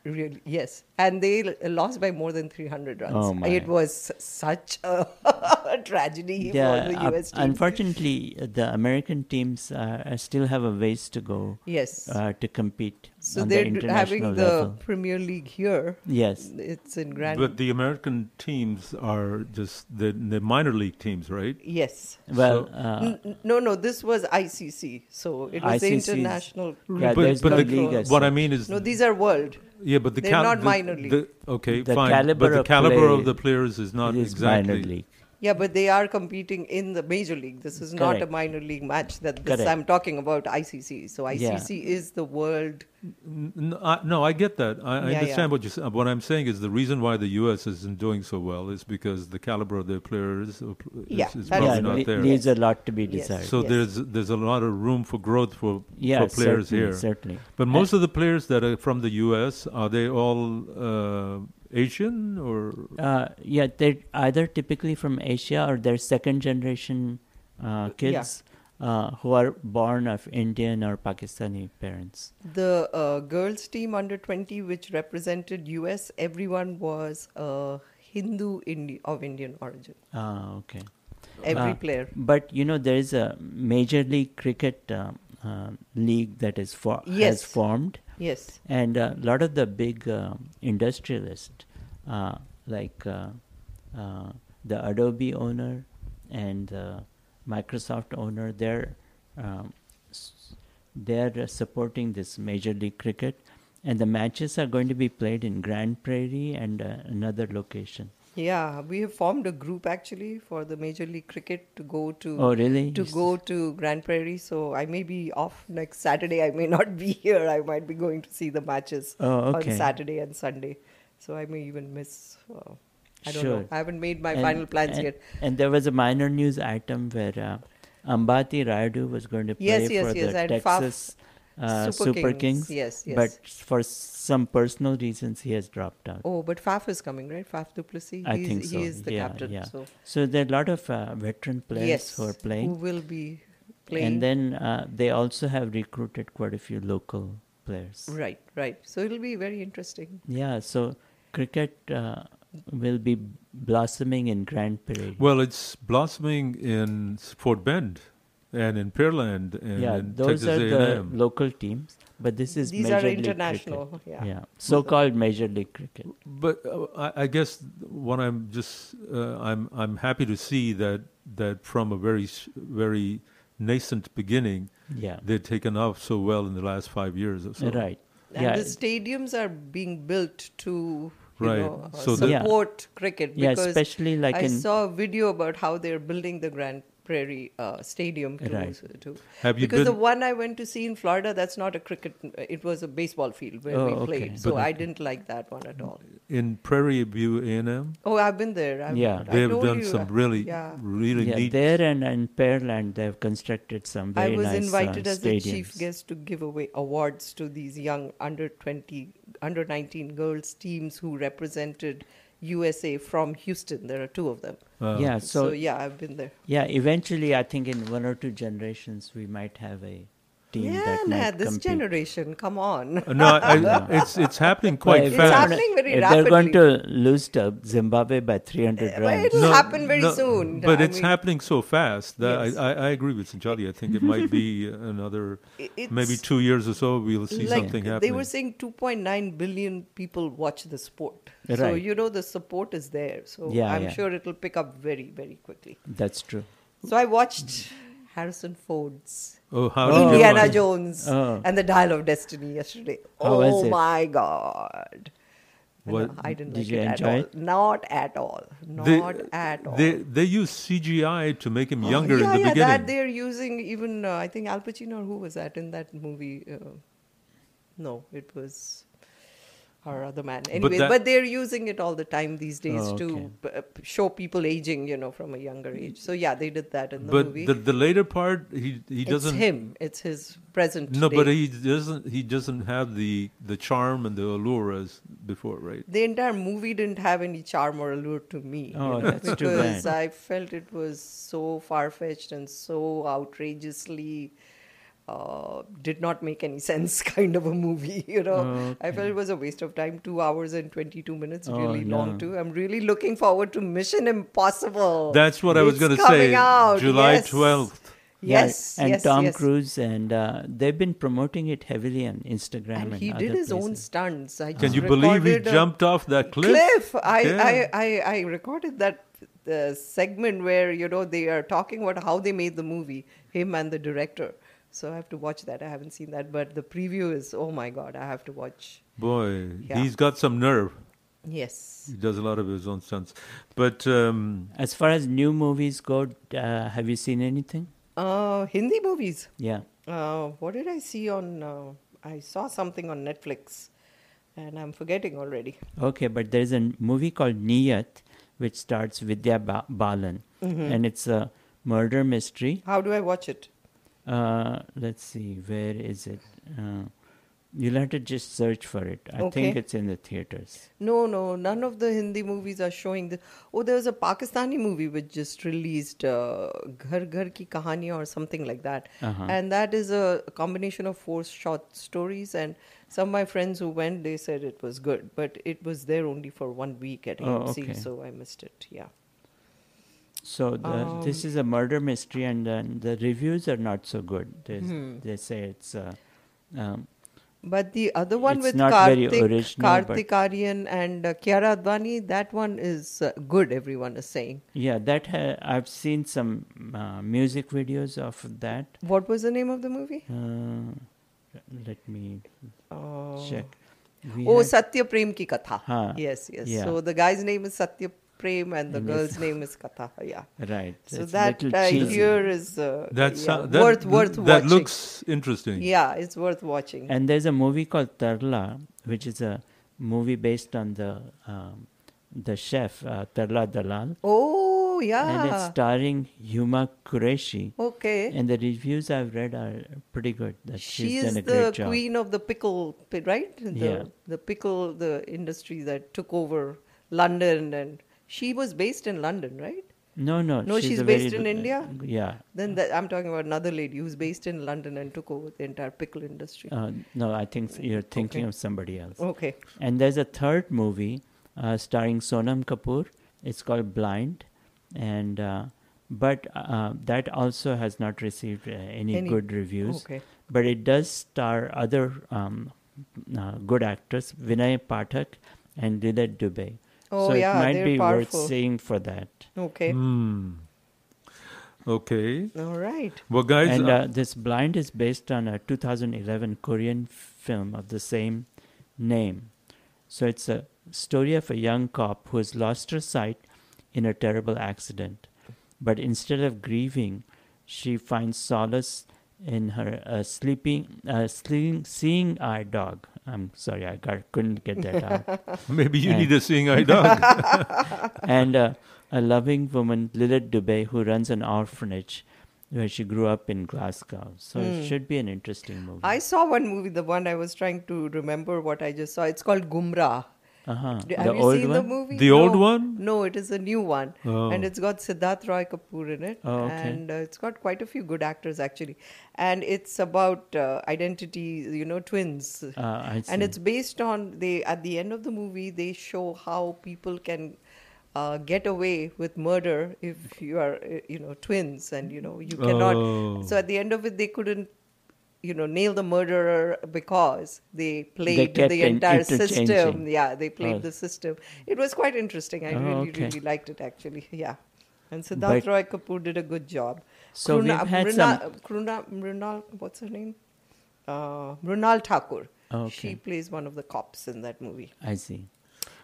Really? Yes. And they lost by more than 300 runs. Oh, my. It was such a <laughs> tragedy Yeah, for the uh, US team. unfortunately, uh, the American teams uh, still have a ways to go. Yes. Uh, to compete So on they're the d- international having the level. Premier League here. Yes. It's in Grand. But the American teams are just the, the minor league teams, right? Yes. Well, So- uh, N- n- no, no, this was ICC. So it was the ICC 's international. Yeah, but but no the, league what I mean is No, these are world. Yeah, but the They're cal- not the- minor league. the- okay, The fine. caliber but the caliber play of the players is not is exactly minor league. Yeah, but they are competing in the major league. This is not a minor league match. That this I'm talking about ICC. So Yeah. ICC is the world. No, I, no, I get that. I, I Yeah, understand yeah. what you What I'm saying is the reason why the U.S. isn't doing so well is because the caliber of their players uh, is, Yeah, is probably yeah, not le- there. leaves a lot to be Yes. desired. So Yes. there's there's a lot of room for growth for, Yeah, for players certainly, here. certainly. But most of the players that are from the U.S. are they all uh, Asian or Uh, yeah, they're either typically from Asia or they're second generation uh, kids uh, who are born of Indian or Pakistani parents. The uh, girls team under 20, which represented US, everyone was uh, Hindu Indi- of Indian origin. Ah, okay. Every Uh, player. But you know, there is a Major League Cricket uh, uh, league that is for- has Yes. formed. Yes. And a lot of the big uh, industrialists, uh, like uh, uh, the Adobe owner and Microsoft owner, they're um, they're uh, supporting this Major League Cricket, and the matches are going to be played in Grand Prairie and uh, another location. Yeah, we have formed a group actually for the Major League Cricket to go to. Oh, really? To go to Grand Prairie. So I may be off next Saturday. I may <laughs> not be here. I might be going to see the matches Oh, okay. on Saturday and Sunday. So I may even miss. Uh, I don't sure. know. I haven't made my And- final plans and- yet. And there was a minor news item where uh, Ambati Rayudu was going to play Yes, yes, for yes, the and Faf- Texas uh, Super Super, Kings. Kings. Yes, yes. But for some personal reasons, he has dropped out. Oh, but Faf is coming, right? Faf du Plessis. I He's, think so. He is the yeah, captain. Yeah. So there are a lot of uh, veteran players yes, who are playing. who will be playing. And then uh, they also have recruited quite a few local players. right, right. So it'll be very interesting. Yeah, so cricket uh, will be blossoming in Grand Prairie. well, it's blossoming in Fort Bend and in Pearland and yeah, in those Texas are the A&M. local teams, but this is These Major are international, cricket. yeah. so-called Major League Cricket. But uh, I, I guess what I'm just uh, I'm I'm happy to see that that from a very very nascent beginning, Yeah. they've taken off so well in the last five years or so. Right. And yeah. the stadiums are being built to you Right. know, So the- Yeah. support cricket. Yeah, because especially like I in- saw a video about how they're building the Grand Prairie uh, Stadium. To, Right. to Have you because the one I went to see in Florida, that's not a cricket. It was a baseball field where Oh, we okay. played. So But- I didn't like that one at all. In Prairie View A&M, Oh, I've been there. I've, Yeah. I they've done you, some uh, really Yeah. really yeah, neat. there and, in Pearland, they've constructed some very I was nice invited uh, as the chief guest to give away awards to these young under 20, under 19 girls teams who represented USA from Houston. There are two of them. Uh, yeah, so, So, yeah, I've been there. Yeah, eventually, I think in one or two generations, we might have a team Yeah, that nah, this compete. generation, come on. Uh, no, I, <laughs> it's it's happening quite Well, if fast. they're happening very if they're going to lose to Zimbabwe by 300 runs. it'll happen very soon. But I it's mean- happening so fast that Yes. I, I, I agree with Sanchali. I think it might be <laughs> another It's- maybe two years or so. We'll see like something they were saying 2.9 billion people watch the sport so you know the support is there so Yeah, i'm yeah. sure it'll pick up very very quickly That's true. so i watched harrison ford's Oh, indiana it? jones Oh. and the dial of destiny yesterday How oh my god What- No, I didn't Did like you it enjoy at all. Not at all. Not They, at all. they they use CGI to make him younger yeah, in the yeah, beginning. that they're using even uh, I think Al Pacino or who was that in that movie? Uh, no, it was our other man. Anyway, but, that- they're using it all the time these days Oh, to p- uh, show people aging, you know, from a younger age. So yeah, they did that in the but movie. the the later part, he he it's doesn't. It's him. It's his present. No, but he doesn't. He doesn't have the the charm and the allure as before, right? the entire movie didn't have any charm or allure to me. you Oh, know, that's too because bad. I felt it was so far fetched and so outrageously uh, did not make any sense <laughs> kind of a movie. You know, I felt it was a waste of time. Two hours and twenty two minutes, Oh, really long too. I'm really looking forward to Mission Impossible. That's what I was going to coming say. out, July yes. twelfth. Yeah, Yes, and yes, Tom yes. Cruise, and uh, they've been promoting it heavily on Instagram. And And, he other did his own stunts. I Can just you believe he jumped off that cliff? Cliff. I, Yeah. I, I, I recorded that uh, segment where you know they are talking about how they made the movie, him and the director. So I have to watch that. I haven't seen that, but the preview is oh my god, I have to watch. Boy, Yeah. he's got some nerve. Yes. He does a lot of his own stunts. But um, As far as new movies go, uh, have you seen anything? Uh, Hindi movies. Yeah. Uh, what did I see on? Uh, I saw something on Netflix, and I'm forgetting already. Okay, but there's a movie called Niyat, which starts Vidya ba- Balan, Mhm. and it's a murder mystery. How do I watch it? Uh, let's see, where is it? Uh, you'll have to just search for it. I think it's in the theaters. No, no, none of the Hindi movies are showing the. Oh, there was a Pakistani movie which just released, uh, Ghar Ghar Ki Kahani or something like that, Uh-huh. and that is a combination of four short stories. And some of my friends who went, they said it was good, but it was there only for one week at Oh, AMC, okay. so I missed it. Yeah. So the, this Um, is a murder mystery, and then the reviews are not so good. They, Hmm. they say it's. Uh, um, But the other one with Kartik, original, Kartik Aaryan and uh, Kiara Advani, that one is uh, good. Everyone is saying. yeah, that ha- I've seen some uh, music videos of that. What was the name of the movie? Uh, let me Oh. check. We oh, had- Satya Prem ki Katha. Huh. Yes, yes. Yeah. So the guy's name is Satya Prem and the And girl's it's- name is Katha. Yeah. Right. So It's that uh, here is uh, that's yeah, uh, that, worth worth that watching. looks interesting. Yeah, it's worth watching. And there's a movie called Tarla, which is a movie based on the um, the chef uh, Tarla Dalal. oh yeah. And it's starring Huma Qureshi. Okay. And the reviews I've read are pretty good. That she she's is done a the great job. queen of the pickle, right? The, Yeah. The pickle, the industry that took over London, and she was based in London, right? No, no. No, she's, a based in India. Yeah. Then that, I'm talking about another lady who's based in London and took over the entire pickle industry. Uh, no, I think you're thinking Okay. of somebody else. Okay. And there's a third movie uh, starring Sonam Kapoor. It's called Blind, and uh, but uh, that also has not received uh, any, Any- good reviews. okay. But it does star other um, uh, good actors, Vinay Pathak and Lillete Dubey. Oh, so yeah, it might be powerful. worth seeing for that. Okay. Hmm. Okay. All right. Well, guys, and uh, uh, this blind is based on a 2011 Korean film of the same name. So it's a story of a young cop who has lost her sight in a terrible accident. But instead of grieving, she finds solace in her uh, sleeping, uh, sleeping, seeing eye dog. I'm sorry, I got, couldn't get that out. <laughs> Maybe you And- need a seeing eye dog. <laughs> and uh, a loving woman, Lillete Dubey, who runs an orphanage where she grew up in Glasgow. So it Hmm. should be an interesting movie. I saw one movie, the one I was trying to remember what I just saw. It's called Gumrah. Uh-huh. D- The Have you old seen the movie? The old one? No, it is a new one, Oh. and it's got Siddharth Roy Kapoor in it, Oh, okay. and uh, it's got quite a few good actors actually, and it's about uh, identity, you know, twins, I and it's based on they at the end of the movie they show how people can. Uh, get away with murder if you are, uh, you know, twins, and you know you cannot. Oh. So at the end of it, they couldn't, you know, nail the murderer because they played kept the entire system. Yeah, they played Oh. the system. It was quite interesting. I Oh, really, okay. really liked it actually. <laughs> Yeah. And Siddharth Roy Kapoor did a good job. So we've had Mrunal, some- Kruna, Mrunal, what's her name? Uh, Mrunal Thakur. Okay. She plays one of the cops in that movie. I see.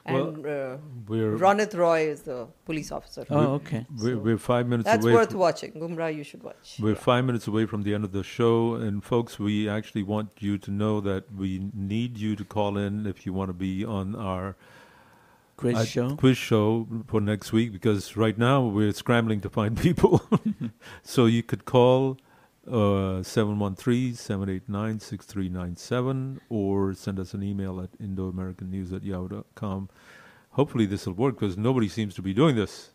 And uh, we're- Ronit Roy is the police officer. Oh, okay. We're, we're five minutes That's away. worth from- watching. Gumrah, you should watch. We're five minutes away from the end of the show, and folks, we actually want you to know that we need you to call in if you want to be on our Quiz uh, show? Quiz show for next week, because right now we're scrambling to find <laughs> people. so you could call uh, 713-789-6397 or send us an email at indoamericannews at yahoo.com. Hopefully this will work because nobody seems to be doing this.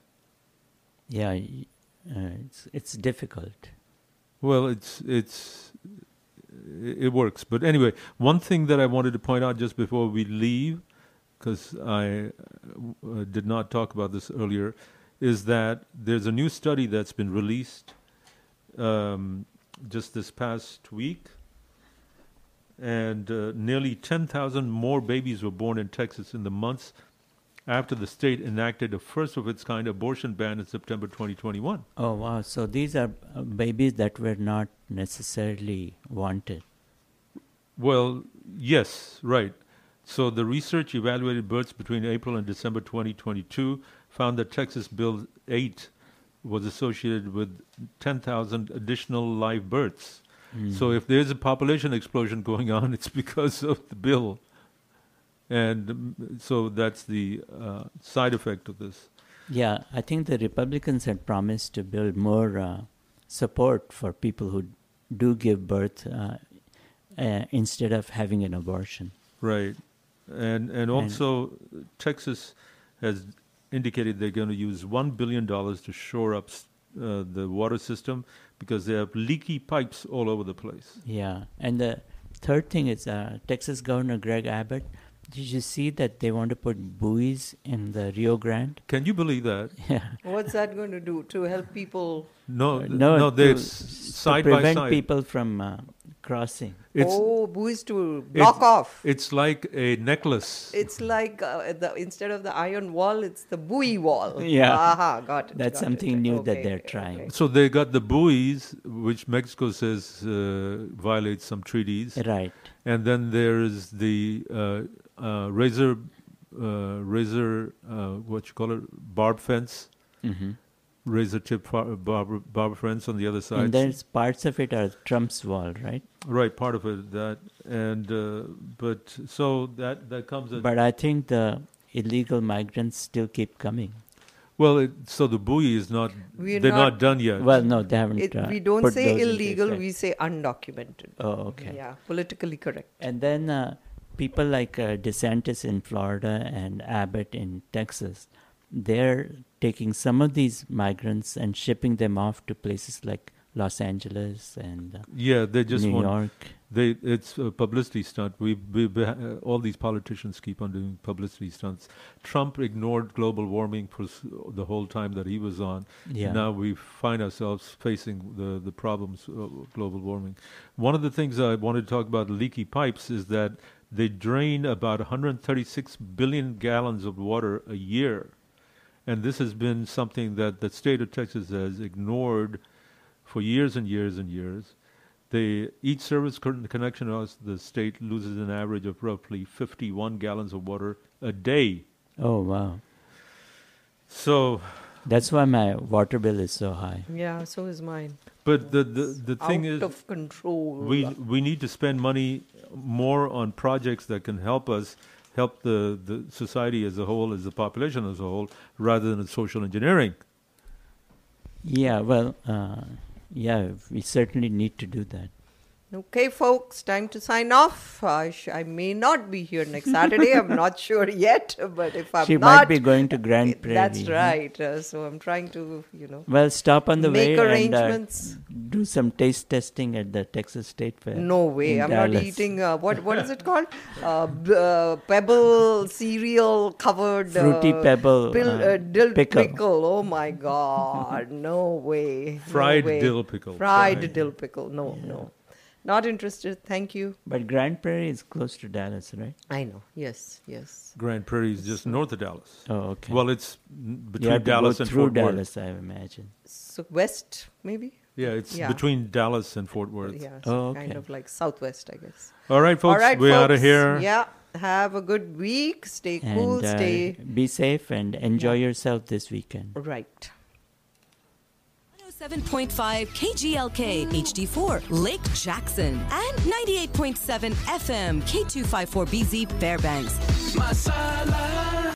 Yeah, uh, it's it's difficult. Well, it's it's it works. But anyway, one thing that I wanted to point out just before we leave, because I uh, did not talk about this earlier, is that there's a new study that's been released um, just this past week, and uh, nearly 10,000 more babies were born in Texas in the months after the state enacted a first of its kind abortion ban in September 2021. Oh wow! So these are uh, babies that were not necessarily wanted. Well, yes, right. So the research evaluated births between April and December 2022 found that Texas Bill 8 was associated with 10,000 additional live births. Mm. So if there's a population explosion going on, <laughs> it's because of the bill. And so that's the uh, side effect of this. Yeah, I think the Republicans had promised to build more uh, support for people who do give birth uh, uh, instead of having an abortion. Right. And and also Texas has indicated they're going to use 1 billion dollars to shore up uh, the water system because they have leaky pipes all over the place. Yeah, and the third thing is uh, Texas Governor Greg Abbott. Did you see that they want to put buoys in the Rio Grande? Can you believe that? <laughs> Yeah. What's that going to do to help people? No, no, no, to they're s- s- to side by prevent side. people from uh, crossing. It's- oh, buoys to block It's- off. It's like a necklace. It's like uh, the, instead of the iron wall, it's the buoy wall. <laughs> Yeah. Aha, got it. That's got something it. new that they're trying. okay. So they got the buoys, which Mexico says uh, violates some treaties. Right. And then there is the uh, uh, razor, uh, razor, uh, what you call it, barb fence, Mhm. Razor tip far- barb, friends on the other side. And there's parts of it are Trump's wall, right? right, part of it that, and uh, but so that that comes. At, But I think the illegal migrants still keep coming. well, it, so the buoy is not. We're they're not, not- done yet. Well, no, they haven't. It, uh, we don't put say those into illegal, effect. we say undocumented. Oh, okay. Yeah, politically correct. And then uh, people like uh, DeSantis in Florida and Abbott in Texas, they're taking some of these migrants and shipping them off to places like Los Angeles and uh, Yeah, they just New want. York. They it's a publicity stunt. We, we, we uh, all these politicians keep on doing publicity stunts. Trump ignored global warming for s- the whole time that he was on. Yeah. Now we find ourselves facing the the problems of global warming. One of the things I wanted to talk about leaky pipes is that they drain about 136 billion gallons of water a year, and this has been something that the state of Texas has ignored for years and years and years. They, each service con- connection across the state loses an average of roughly 51 gallons of water a day. Oh, wow. So, That's why my water bill is so high. Yeah, so is mine. but the the, the thing Out is, of control. we we need to spend money more on projects that can help us help the, the society as a whole, as the population as a whole, rather than social engineering. Yeah, well, uh, yeah, we certainly need to do that. Okay, folks, time to sign off. I, sh- I may not be here next Saturday. I'm not <laughs> sure yet, but if I'm she not, might be going to Grand Prairie. that's right. Uh, so I'm trying to, you know, Well, stop on the make way and uh, arrangements. do some taste testing at the Texas State Fair. No way. I'm not eating. Uh, what what is it <laughs> called? Uh, b- uh, pebble cereal covered Fruity uh, pebble, pill, uh, uh, dill pickle. pickle. Oh my God! <laughs> No way. No Fried way. dill pickle. Fried, Fried. dill pickle. No, no. Not interested. Thank you. But Grand Prairie is close to Dallas, right? I know. Yes. Yes. Grand Prairie is just north of Dallas. Oh, okay. Well, it's n- you between have to Dallas go and through Fort Dallas, Worth. I imagine. So west, maybe. Yeah, it's Yeah. between Dallas and Fort Worth. Yeah. Oh, okay. Kind of like southwest, I guess. All right, folks, All right, we're outta folks. here. Yeah. Have a good week. Stay cool. and uh, stay be safe and enjoy yourself this weekend. right. 107.5 KGLK HD4 Lake Jackson and 98.7 FM K254BZ Fairbanks. Masala.